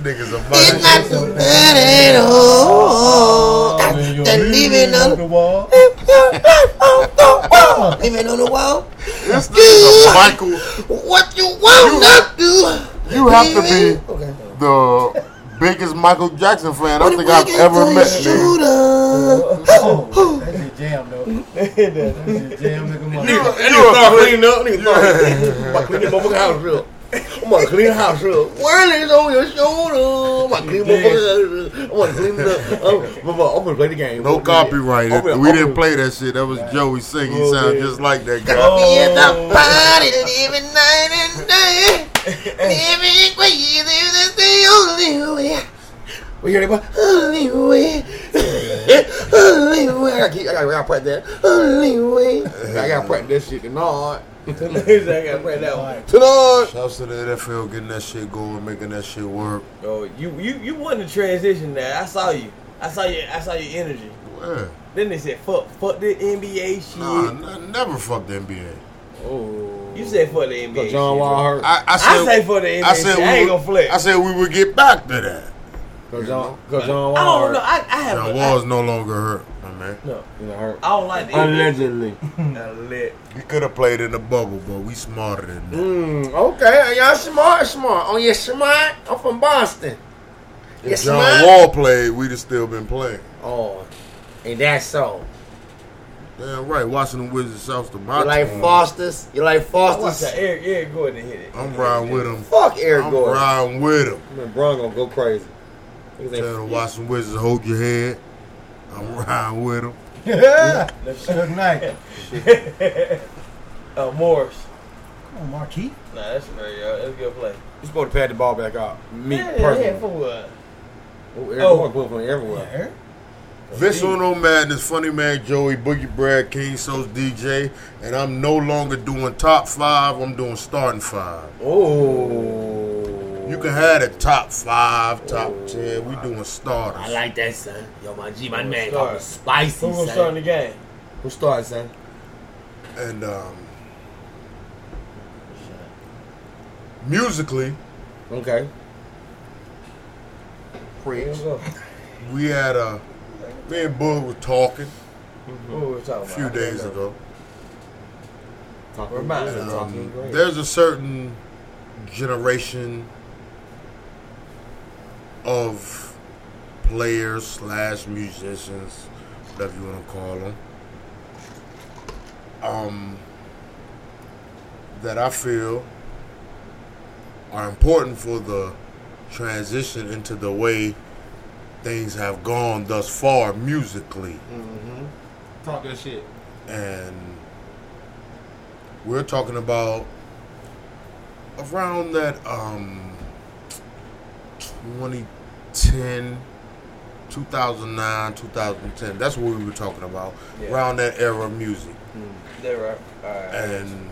Niggas a It's not so bad at all. They're leaving on the wall. Living on the wall. This nigga's a Michael. What you wanna do? You have to be the biggest Michael Jackson fan I think I've ever met. nigga. Shooter. Oh, that's your jam, though. That's your jam, nigga. Nigga, mother- that start cleaning up. Nigga start. I'm about to motherfucking house real. I'm about to clean the house real. Whirl is on your shoulder. I'm about to clean the house. I'm about to clean it up. I'm, I'm gonna play the game. No copyright. It, We open didn't oh. play that shit. That was Joey singing. He Oh, sounded just like that guy. Oh. Be in the party living night and day. Living crazy, that's the only way. We hear that? Only way. Only way. I gotta, keep- I gotta, I gotta practice that. Only way. I gotta practice that shit tonight. I gotta that one. Tonight. Shouts to the NFL getting that shit going, making that shit work. Oh, you you you wanted to transition there. I saw you. I saw you. I saw your energy. Where? Then they said, "Fuck, fuck the NBA shit." Nah, n- never fuck the NBA. Oh. You said fuck the NBA. Cause John shit, Wall bro. hurt. I, I I said, say for the NBA. I said shit. I ain't we gonna would, flex. I said we would get back to that. Cause John, cause John I don't know. I, I have. John a- Wall is no longer hurt, my man. no, You know, hurt. I don't like the Allegedly. I lit. Could have played in the bubble, but we smarter than that. Mm, okay, y'all smart, smart. Oh, yeah, smart. I'm from Boston. If Yes, John man. Wall played, we'd have still been playing. Oh, and that's so. Damn right, Washington Wizards, South to my You like team. Foster's? You like I Foster's? that Eric Eric Gordon hit it. I'm riding with him. Fuck Eric I'm Gordon. riding with him. Man, Bron gonna go crazy. Niggas ain't- Tell the Washington Wizards, hold your head. I'm riding with him. Yeah. Good night. Uh, Morris. Come on, Marquis. Nah, that's very. Uh, that's a good play. You're supposed to pad the ball back out. Me yeah, personally. Yeah, for what? Oh, Eric Oh. Gordon put from everywhere. There. Vince Uno Madness, Funny Man Joey, Boogie Brad, King So's DJ, and I'm no longer doing top five. I'm doing starting five. Oh. You can have the top five, top ten. We doing starters. I like that, son. Yo, my G, my Who man, start? talking spicy, Who gonna son. start in the game? Who started, son? And um, musically, Okay. Here we had a me and Bug were talking Who we talking a about? few days ago. Talking Remind good, me. talking Um, great. there's a certain generation of players slash musicians, whatever you want to call them, um, that I feel are important for the transition into the way things have gone thus far musically Mm-hmm. Talk that shit. and we're talking about around that um 2010 2009 2010 that's what we were talking about Yeah. around that era of music They right. Alright. and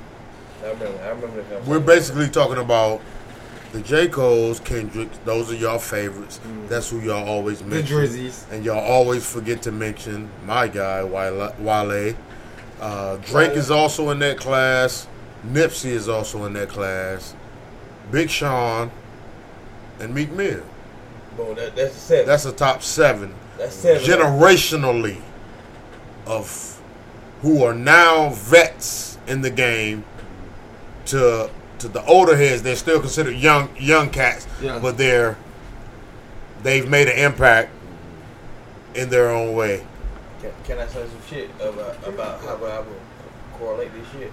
I remember. I remember the we're basically talking about the J. Cole's, Kendrick, those are y'all favorites. That's who y'all always The mention. Drizzies. And y'all always forget to mention my guy, Wale. Wale. Uh, Drake is also in that class. Nipsey is also in that class. Big Sean and Meek Mill. Boom. That, that's the seven. That's the top seven that's seven. generationally of who are now vets in the game to to the older heads they're still considered young young cats Yeah. but they're they've made an impact in their own way Can, can I say some shit about about how I would correlate this shit?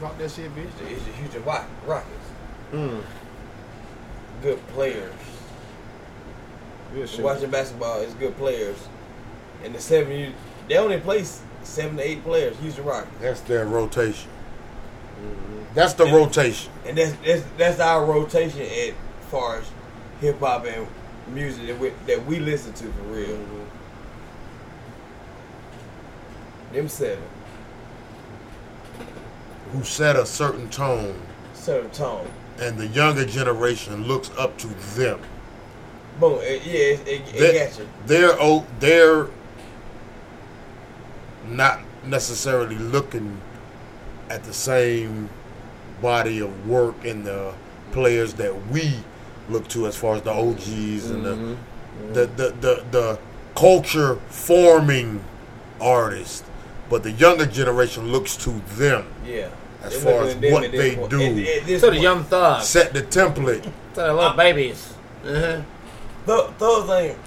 Rock that shit, bitch. It's the, it's the Houston Rock- Rockets. Mm. Good players. Good shit. Watching basketball is good players. And the seven, you, they only play seven to eight players. Houston Rockets. that's their rotation mm-hmm. that's the rotation And that's that's, that's our rotation as far as hip hop and music that we, that we listen to for real. Mm-hmm. Them seven. who set a certain tone Certain tone. And the younger generation looks up to them Boom. It, yeah, it, it, it They- got you. they're oh, they're not necessarily looking at the same body of work and the players that we look to as far as the OGs and the, mm-hmm. the, the, the the culture forming artists. But the younger generation looks to them Yeah. As They far as what they point- do. at- at this To the point. young thugs. set the template. To the little babies. Uh-huh. Thug, Thugs ain't.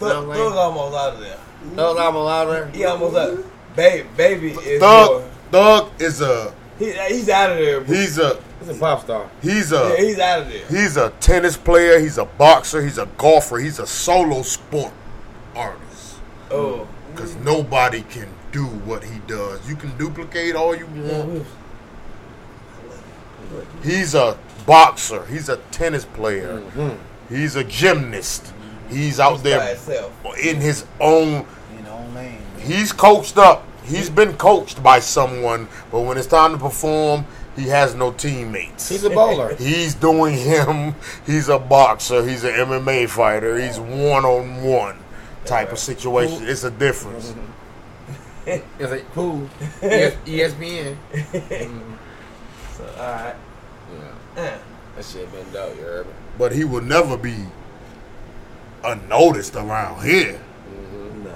No, Thug, man. Almost out of there. Those I'm allowed there. He almost out. Baby, baby is Thug more. Thug is a He, he's out of there. Bro. he's a He's a pop star. he's Yeah, a he's out of there. he's a tennis player, he's a boxer, he's a golfer, he's a solo sport artist. Oh. Cause nobody can do what he does. You can duplicate all you want. He's a boxer. He's a tennis player. Mm-hmm. He's a gymnast. He's out By there in his own. You know, man. He's coached up. He's been coached by someone, but when it's time to perform, he has no teammates. He's a bowler. He's doing him. He's a boxer. He's an MMA fighter. He's one on one type of situation. It's a difference. Mm-hmm. It's like, who? ES- ESPN. Mm-hmm. So, all right. Yeah. Uh, That shit been dope, you heard me? But he will never be unnoticed around here. Mm-hmm. nah.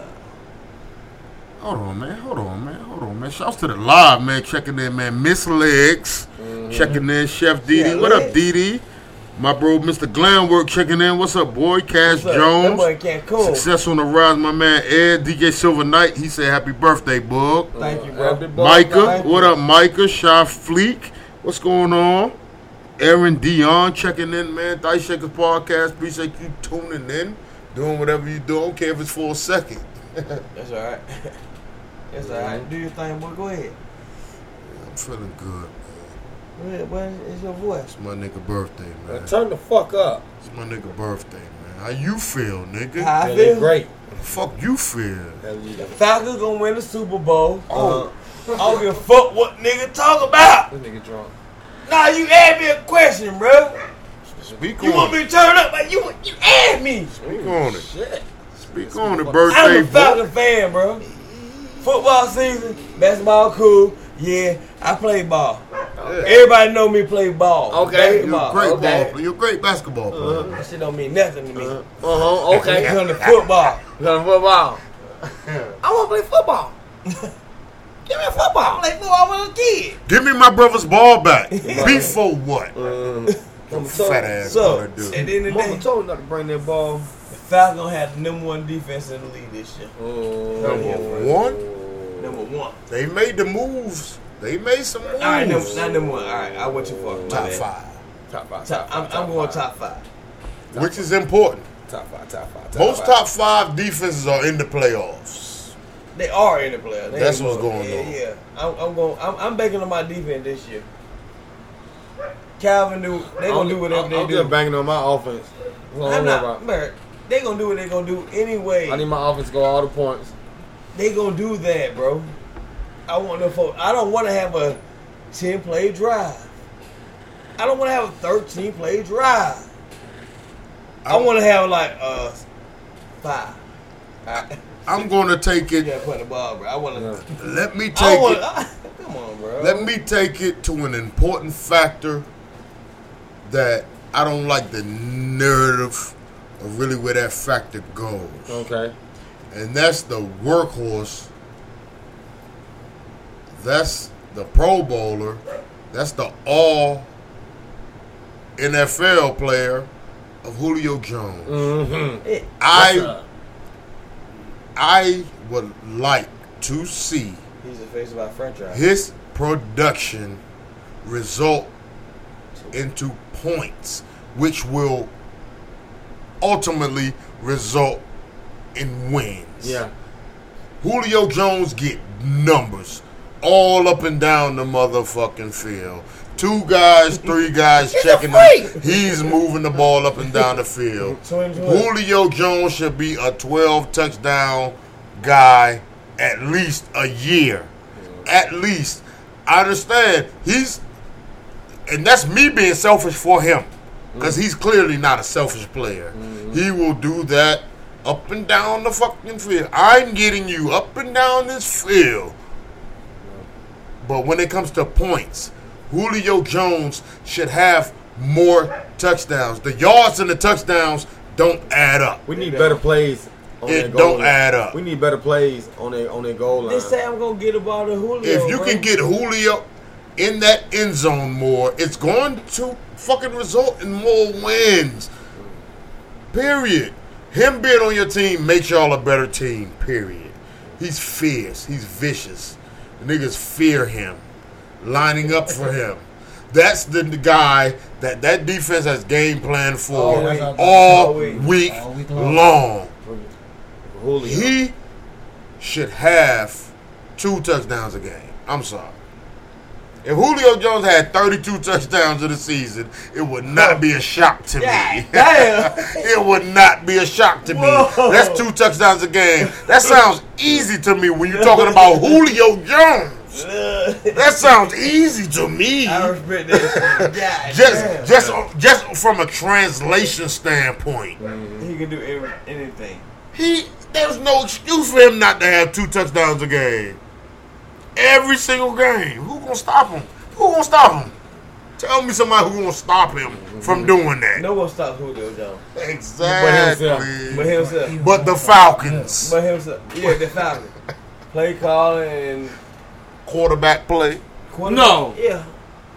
Hold on, man. Hold on, man. Hold on, man. Shouts to the live, man. Checking in, man. Miss Legs. Mm-hmm. Checking in. Chef Didi. Yeah, what up, Legs. Didi? My bro, Mr. Glamwork, checking in. What's up, boy? Cash up? Jones. boy in Cancun. Success on the rise, my man Ed. DJ Silver Knight. He said happy birthday, bug. Thank you, bro. Happy. Micah. thank What up, Micah? Shy Fleek. What's going on? Aaron Dion checking in, man. Dice Shakers Podcast. Appreciate you tuning in. Doing whatever you do. I don't care if it's for a second. That's all right. That's all right. Mm-hmm. Do your thing, boy. Go ahead. I'm feeling good. Go ahead. It's your voice. It's my nigga birthday, man. Now Turn the fuck up. It's my nigga birthday, man. How you feel, nigga? How I Yeah, feel? great. How the fuck you feel? Hell yeah. Falcons gonna win the Super Bowl. Oh. Uh, I don't give a fuck what nigga talk about. This nigga drunk. Nah, you asked me a question, bro. Speak You on want it. me to turn up, but you you asked me. Speak on it. Shit. Speak on it, birthday. I'm birthday a boy. Falcon fan, bro. Football season, basketball cool. Yeah, I play ball. Everybody know me play ball. Okay. You're a great Okay. ball. You're a great basketball uh-huh. player. That shit don't mean nothing to me. Uh-huh. uh-huh. Okay. It's on the football. Playing football. I want to play football. Give me a football. I play football when I was a kid. Give me my brother's ball back. Before what? Uh-huh. Mama told, Fat ass So, gonna at do. the end of the Mama day, told me not to bring that ball. the Falcons had the number one defense in the league this year. Oh. Number one, Number one. they made the moves. They made some moves. All right, number, not number one. All right, I went too far. My Top five, Top five. Top, I'm, I'm going top five. which is important. Top five. Top five. Top Most five. top five defenses are in the playoffs. They are in the playoffs. They That's ain't what's going yeah, on. Yeah, I'm, I'm going. I'm, I'm banking on my defense this year. Calvin do. They gonna do whatever I'm, they I'm do. just banging on my offense. I'm I'm not. about. They gonna do what they gonna do anyway. I need my offense to go all the points. they gonna do that, bro. I want no folks. I don't want to have a ten play drive. I don't want to have a thirteen play drive. I want to have like uh five. I, I'm going to take you it. gotta put the ball, bro. I want to. Yeah. Let me take want. it. Come on, bro. Let me take it to an important factor that I don't like the narrative of really where that factor goes. Okay. And that's the workhorse. That's the Pro Bowler. That's the all NFL player of Julio Jones. Mm-hmm. I I would like to see He's the face of our franchise. his production result into points, which will ultimately result in wins. Yeah. Julio Jones get numbers all up and down the motherfucking field. Two guys, three guys checking him. He's moving the ball up and down the field. Twin, twin. Julio Jones should be a 12 touchdown guy at least a year. At least. I understand. He's and that's me being selfish for him. Because he's clearly not a selfish player. He will do that up and down the fucking field. I'm getting you up and down this field. But when it comes to points, Julio Jones should have more touchdowns. The yards and the touchdowns don't add up. We need better plays. On It goal don't line. add up. We need better plays on their on their goal line. They say I'm gonna get the ball to Julio. If you bro. can get Julio in that end zone more, it's going to fucking result in more wins. Period. Him being on your team makes y'all a better team. Period. He's fierce. He's vicious. The niggas fear him. Lining up for him. That's the, the guy that that defense has game plan for All week. all All week. week All week long. long. Julio. He should have two touchdowns a game. I'm sorry. If Julio Jones had 32 touchdowns in the season, it would not be a shock to God me. damn. it would not be a shock to me. That's two touchdowns a game. That sounds easy to me when you're talking about Julio Jones. That sounds easy to me. I respect that. Just, damn. just, just from a translation standpoint, he can do every, anything. he there's no excuse for him not to have two touchdowns a game. Every single game. Who gonna stop him? Who gonna stop him? Tell me somebody who gonna stop him from doing that. No one stops Julio Jones. Exactly. But himself. But himself. but the Falcons But himself. Yeah, the Falcons. Play calling and quarterback play. No. Yeah.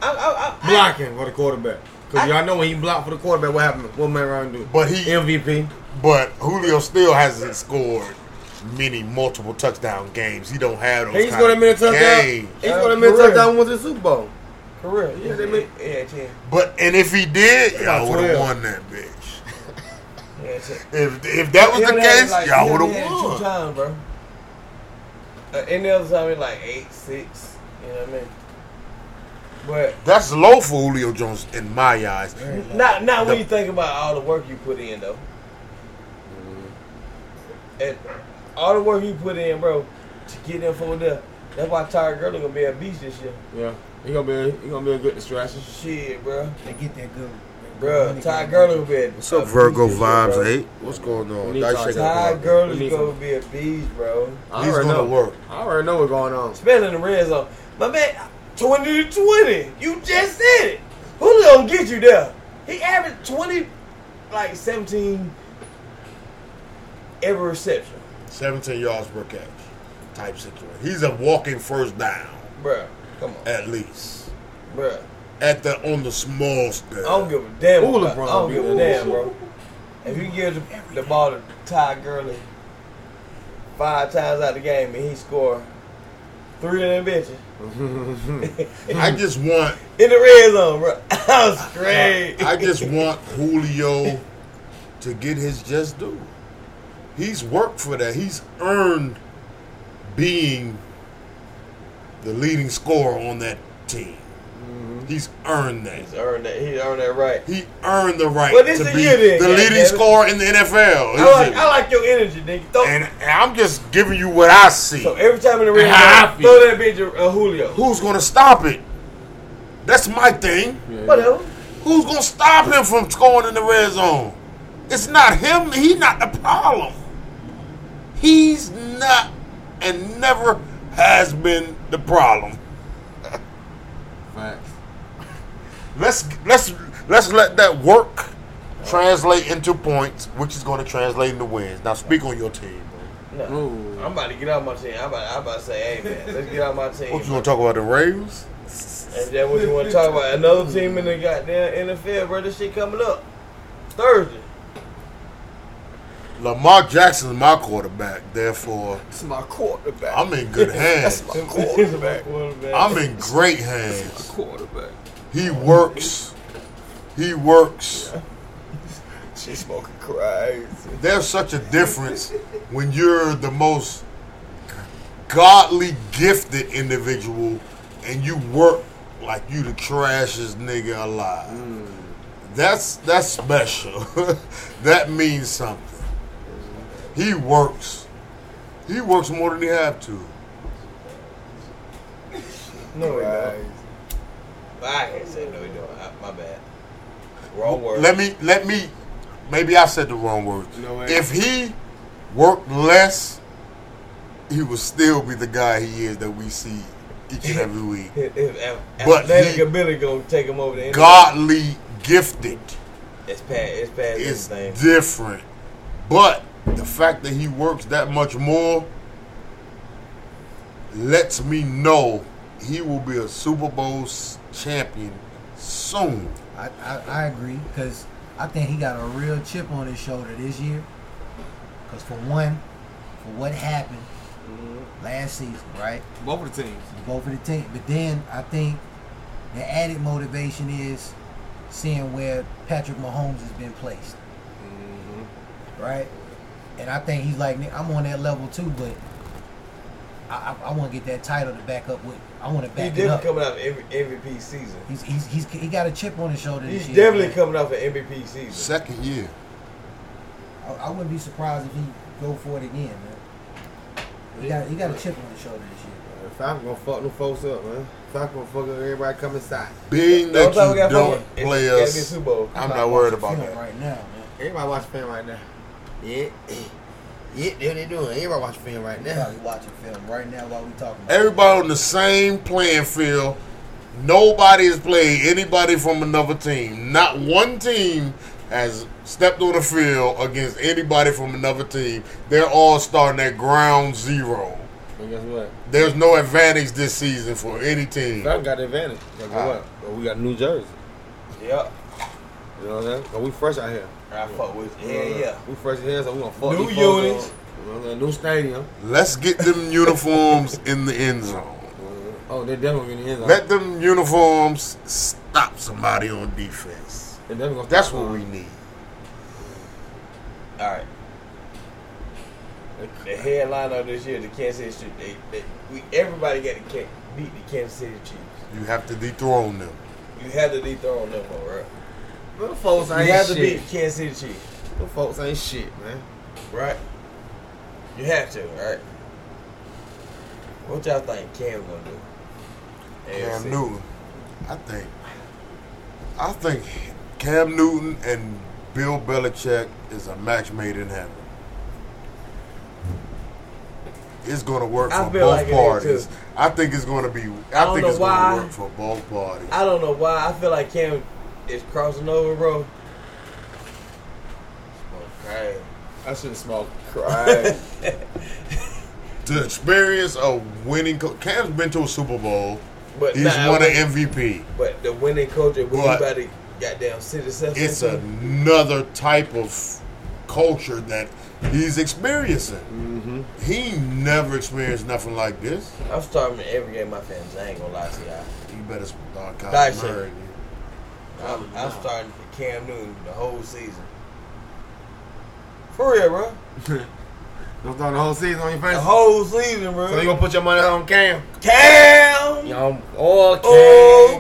I, I, I, blocking for the quarterback. Cause y'all know when he blocked for the quarterback, what happened? What Matt Ryan do? But he MVP. but Julio still hasn't scored many multiple touchdown games. He don't have those He kind scored a of minute touchdown. games. He Uh, scored a minute touchdown. Went to the Super Bowl. Career. Yeah, Yeah, they they make. Yeah, ten. But and if he did, y'all would have won that bitch. Yeah. If if that was the only had it case, like- y'all would only had it have Two won. times, bro. Uh, any other time, it's like eight, six. You know what I mean? But That's low for Julio Jones in my eyes. not not when you think about all the work you put in, though. And all the work you put in, bro, to get them for there. That's why Tyler Gurley gonna be a beast this year. Yeah, he gonna be a, he gonna be a good distraction. Shit, bro. They get that good. Bro, Ty Gurley will be a What's up, a Virgo beast vibes bro. eight? What's going on? We need Dice Ty- shaking Ty up. We Gurley's gonna be a beast, bro. I He's already gonna know. work. I already know what's going on. Especially in the red zone. My man, 20 to 20. You just said it. Julio gonna get you there. He averaged 20, like 17 every reception. 17 yards per catch type situation. He's a walking first down, Bruh, come on. at least. Bruh. At the on the small step. I don't give a damn. Ooh, LeBron I don't give a damn, bro. If you give the, the ball to Ty Gurley five times out of the game and he score three of them bitches I just want in the red zone, bro. That was great. I just want Julio to get his just due. He's worked for that. He's earned being the leading scorer on that team. He's earned that. He's earned that. He earned that right. He earned the right Well, this to the be then, the God leading damn scorer in the NFL. I like, I like your energy, nigga. Throw, and, and I'm just giving you what I see. so every time in the red And I zone, throw that bitch at uh, Julio. Who's gonna stop it? That's my thing. Yeah. Whatever. Who's gonna stop him from scoring in the red zone? It's not him. He's not the problem. He's not and never has been the problem. Facts. Let's let's let's let that work translate into points, which is going to translate into wins. Now speak on your team. Bro. No. Ooh. I'm about to get out my team. I'm about, I'm about to say, hey man, let's get out my team. What you want to talk about the Ravens? And then what you want to talk about? Another team in the goddamn NFL, bro. This shit coming up Thursday. Lamar Jackson's my quarterback. Therefore, it's my quarterback. I'm in good hands. That's my quarterback. I'm in great hands. quarterback. He works. He works. She's smoking crazy. There's such a difference when you're the most godly gifted individual and you work like you the trashiest nigga alive. Mm. That's that's special. that means something. He works. He works more than he have to. No, he Right. don't. I can't say no, he don't. My bad. Wrong word. Let me let me maybe I said the wrong words. No way. if he worked less, he would still be the guy he is that we see each and every week. His, his a- But athletic he- ability gonna take him over the. Godly gifted It's past. It's past is anything. different. But the fact that he works that much more lets me know he will be a Super Bowl champion soon. I, I, I agree because I think he got a real chip on his shoulder this year. Because for one, for what happened mm-hmm. last season, right? Both of the teams. Both of the team. But then I think the added motivation is seeing where Patrick Mahomes has been placed, mm-hmm. right? And I think he's like, "Nigga, I'm on that level too, but I, I, I want to get that title to back up with. I want to He's back it definitely up. coming out of every MVP season. He's, he's, he's, he got a chip on his shoulder this He's year. definitely man. coming off an MVP season. Second year. I, I wouldn't be surprised if he go for it again, man. He got he got a chip on his shoulder this year. Uh, Falcon gonna fuck them folks up, man. Falcon gonna fuck up everybody come inside. Being The that only time you don't fucking- play us, be a I'm not worried about film that. right now, man. Everybody watch film right now. Yeah. Yeah, what they doing. Everybody watching film right We're now. probably watching film right now while we talking. About Everybody on the same playing field. Nobody is playing anybody from another team. Not one team has stepped on the field against anybody from another team. They're all starting at ground zero. And guess what? There's no advantage this season for any team. Falcon got the advantage. Guess Ah. what? Well, we got New Jersey. Yeah. You know what I'm saying? 'Cause we fresh out here. I fuck with You you. know what I'm Yeah, yeah. We fresh here, so we gonna fuck New these units. up. You know what I'm saying? New stadium. Let's get them uniforms in the end zone. Oh, they definitely gonna end. Zone. Let them uniforms stop somebody on defense. They definitely gonna That's stop what we need. All right. The headline of this year, the Kansas City, they, they, we everybody got to beat the Kansas City Chiefs. You have to dethrone them. You have to dethrone them, all right? Them folks ain't You ain't have to beat the Kansas City Chiefs, Them folks ain't shit, man. right? You have to, right? What y'all think Cam gonna do? Cam AFC. Newton. I think. I think Cam Newton and Bill Belichick is a match made in heaven. It's going to work I for feel both like it is, parties. too. I think it's going to be. I I, don't think know it's going why. to work for both parties. I don't know why. I feel like Cam is crossing over, bro. Okay. I shouldn't smoke. Right. to experience of winning, co- Cam's been to a Super Bowl. But He's nah, won an MVP. But the winning culture, when But- you about to goddamn sit yourself It's another type of culture that he's experiencing. mm-hmm. He never experienced nothing like this. I'm starting every game my fans. I ain't gonna lie to y'all. You better start Kyler Murray. I'm, I'm starting for Cam Newton the whole season. For real, bro. Don't start the whole season on your face. The whole season, bro. so you gonna put your money on Cam? Cam. Yo, oh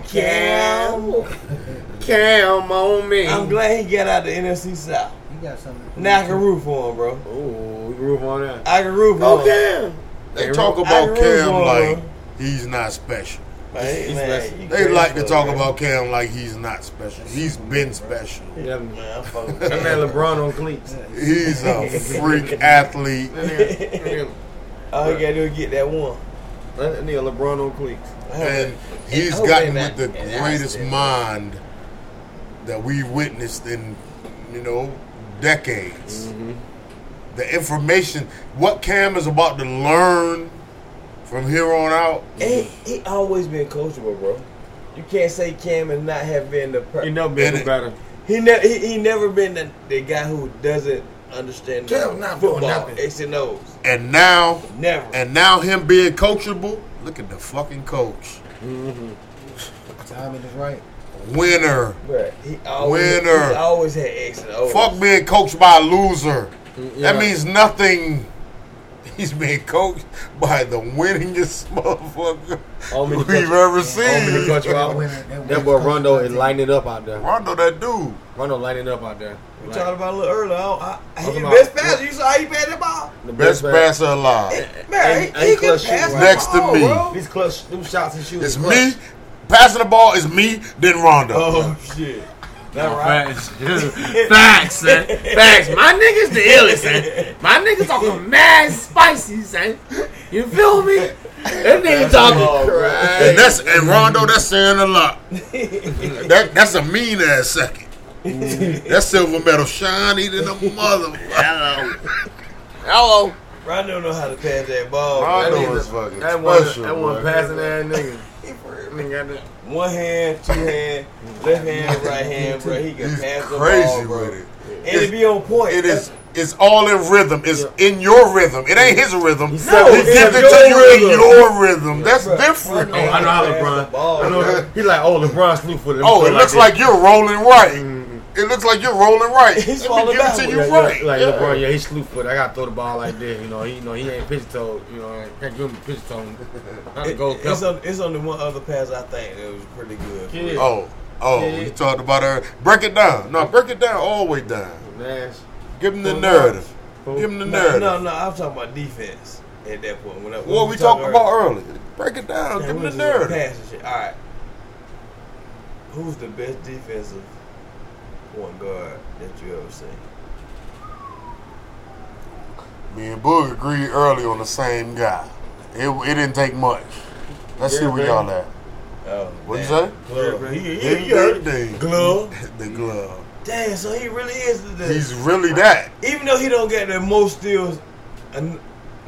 Cam, Oh, Cam, Cam on me. I'm glad he got out the NFC South. You got something. to Now I can root for him, bro. Oh, we groove on that. I can root for Oh him. Cam. They Hey, talk about agree Cam like bro. he's not special. Man, man, They crazy like to talk it, about Cam like he's not special. He's been special. Yeah, Man, I'm fucking that man LeBron on cleats. He's a freak athlete. That nigga- All you gotta do is get that one. that nigga LeBron on cleats. And I he's hope gotten with the greatest that's mind that we've witnessed in, you know, decades. Mm-hmm. The information, what Cam is about to learn from here on out, He, he always been coachable, bro. You can't say Cam and not have been the. Per- You never been And no it- better. He never he, he never been the, the guy who doesn't understand Cam not doing football, nothing. X and O's. and now, Never. and now him being coachable. Look at the fucking coach, mm-hmm. Timing is right. winner. Bruh, he always, Winner. He's always had X and O's. Fuck being coached by a loser. Mm-hmm. Yeah. That means nothing. He's being coached by the winningest motherfucker All we've coach- ever All me to seen. coach you That out. that That boy Rondo is content. lighting up out there. Rondo, that dude. Rondo lighting up out there. We Like, talked about a little earlier. I, I, Talking he about- best passer. You saw how he passed the ball. the Best pass. passer alive. Man, and- he, and he can clutch pass shooter. the Next to me. Bro. These clutch, them shots and shoots. It's clutch. me. Passing the ball is me, then Rondo. Oh shit. That right? Facts. Facts, son. Facts. My niggas the illest, son. My niggas talking mad spicy, son. You feel me? That nigga talking Oh, bro. And that's and Rondo, that's saying a lot. that that's a mean ass second. Mm-hmm. that silver medal shiny than a mother. Hello. Hello. Rondo know how to pass that ball. Rondo bro. is fucking That one, special. that one passing that nigga. Nigga. One hand, two hand, mm. left hand, right hand, bro. He can He's pass the crazy ball, bro. with it. And it be on point. It is. It's all in rhythm. It's in your rhythm. It ain't his rhythm. He said gives it to you in your rhythm. That's Bruh, different. Oh, I know how Pass the LeBron. ball, I know. bro. He like, oh, LeBron slew footed. Oh, it looks like you're rolling right. Mm. It looks like you're rolling right. He's Let me falling give it to you yeah, right. yeah, like Yeah. LeBron, yeah, he's slew foot. I gotta throw the ball like this. You know, he, you know, he ain't pitch toe. You know, can't give him pitch toe. Not the It- gold it's, on, it's only one other pass I think that was pretty good. Yeah. Oh, oh, Yeah. you talked about her. Break it down. No, break it down all the way down. Nash. Give him the Who? narrative. Who? Give him the No, narrative. no, no. I'm talking about defense at that point. When I, when What we talked about earlier. Break it down. Yeah, Give him the was narrative. pass and shit. All right. Who's the best defensive point guard that you ever seen? Me and Boog agreed early on the same guy. It, it didn't take much. Let's see Yeah, where man. y'all at. Oh, What'd you say? Glove. Yeah, He, he, he heard ding, it. Glove. The glove. Damn, so he really is the. He's really that. even though he don't get the most steals, and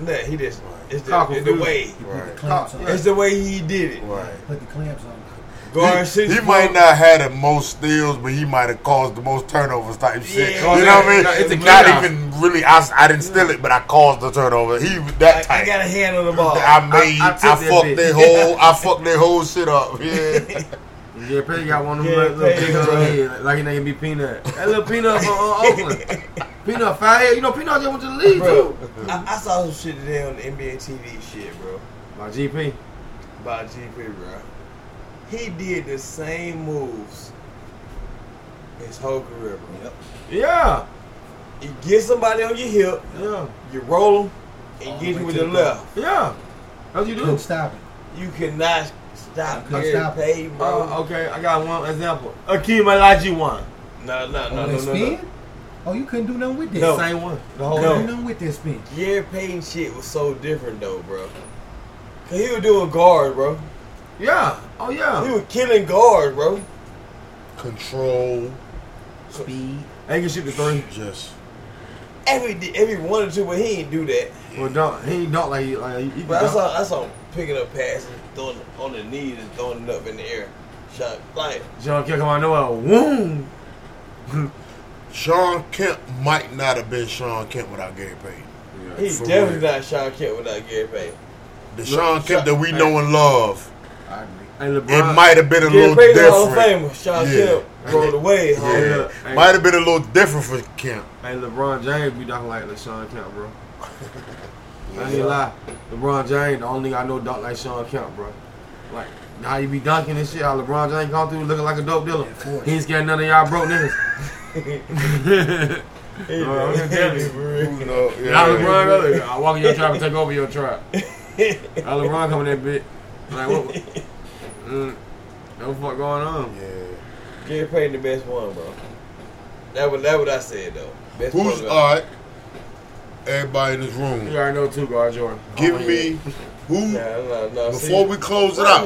that he just it's the, it's the way. He Right. the. It's the way he did it. Right. Put the clamps on. He, six he might not have the most steals, but he might have caused the most turnovers type shit. Yeah. you know what I mean? No, it's a not chaos. even really. I, I didn't steal it, but I caused the turnover. He was that I, type. I got a hand on the ball. I made. I- I, I that fucked their whole. I fucked their whole shit up. Yeah. Yeah, Petty got one of them Yeah, little, little Petty, big on bro. her head, like he nigga be Peanut. That little Peanut from uh, Oakland. Peanut five head. You know Peanut just went to the league bro, too. I, I saw some shit today on the NBA TV shit, bro. My GP. About GP, bro. He did the same moves his whole career, bro. Yeah, You get somebody on your hip, yeah, you roll them, and All get the you with the the left. yeah. That's what you do. Couldn't stop it. You cannot stop Couldn't stop it. Payton, bro. Oh, okay, I got one example. Akeem Olajuwon. No, no, no, on no, that no, spin? no. Oh, you couldn't do nothing with that. No. Same one. The whole No. Couldn't do nothing with this spin. Gary Payton shit was so different though, bro. Cause he was doing guard, bro. Yeah. Oh yeah. He was killing guard, bro. Control. Speed. They can shoot the three. Just. Every every one or two, but he ain't do that. Well, don't he ain't don't like he like he, he But I saw I saw him picking up passes, throwing on the knees and throwing it up in the air. Shot like John Kill come out of nowhere. Woom. Shawn Kemp might not have been Shawn Kemp without Gary Payton. he For definitely real. not Shawn Kemp without Gary Payton. The Look, Shawn Kemp that we know and love. I agree. And It might have been a Gary little Payton Hall of different. Famer. Shawn Yeah. Kemp rolled away. Yeah. homie. Hey. Might have been a little different for Kemp. Hey, LeBron James be dunking like Shawn Kemp, bro. I ain't gonna lie. LeBron James, the only nigga I know dunk like Shawn Kemp, bro. Like, how you be dunking and shit, how LeBron James come through looking like a dope dealer. force. He ain't scared none of y'all broke niggas. He Oh, I'm really- telling you. for real. You know, How LeBron go? I walk in your trap and take over your trap. How LeBron coming that bit? Like, what? Mm, what the fuck going on? Yeah. Gary Payton the best one, bro. That what that what I said though. Best Who's one, all right? Everybody in this room, You already know two guard Jordan. give Oh, me who No, no, no. before see, we close it out.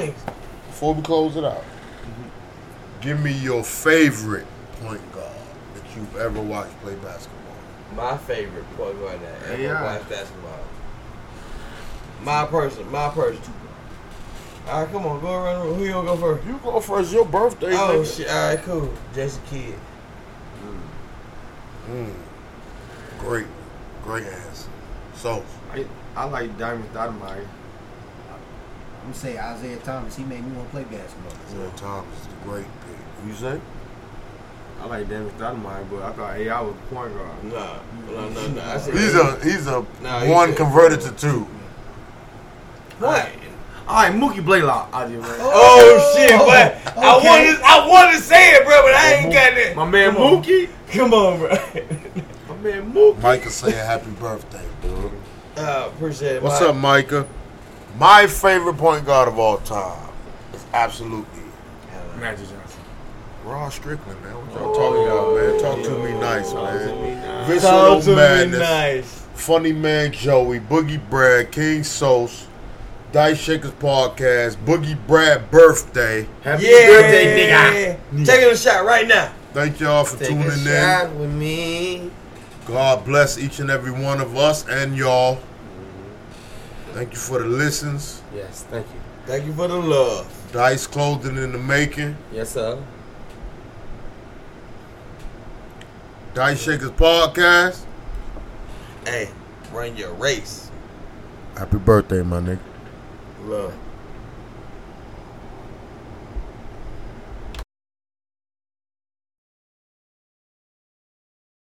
Before we close it out, give me your favorite point guard that you've ever watched play basketball. My favorite point guard that ever Yeah. watched basketball. My person, my person. All right, come on, go around. Who you gonna go first? You go first. Your birthday. Oh nigga. shit! All right, cool. Jason Kidd. Mm. Great, great answer. So I, I like Damon Stoudamire. I'm gonna say Isaiah Thomas. He made me want to play basketball. Isaiah Thomas is a great pick. You say? I like Damon Stoudamire, but I thought AI was a point guard. Nah, no, no, no. I said He's a he's a Nah, he one said- converted to two. what? All right, Mookie Blaylock. I just man. Oh, shit! But I okay. wanted, I wanted to say it, bro, but I ain't got that. My man Come. Mookie. Come on, bro. My man Mookie. Micah saying happy birthday, bro. Uh, appreciate it. What's Mike. up, Micah? My favorite point guard of all time is absolutely Magic Johnson. Rod Strickland, man. What y'all talking about, man? Talk to me nice, Talk to man. me nice. Vince Talk Little to me Madness, nice. Funny Man Joey, Boogie Brad, King Sos, Dice Shakers Podcast, Boogie Brad birthday. Happy Yeah. birthday, nigga. Taking a shot right now. Thank y'all for Take tuning a in. shot with me. God bless each and every one of us and y'all. Thank you for the listens. Yes, thank you. Thank you for the love. Dice clothing in the making. Yes, sir. Dice Shakers Podcast. Hey, run your race. Happy birthday, my nigga. Love.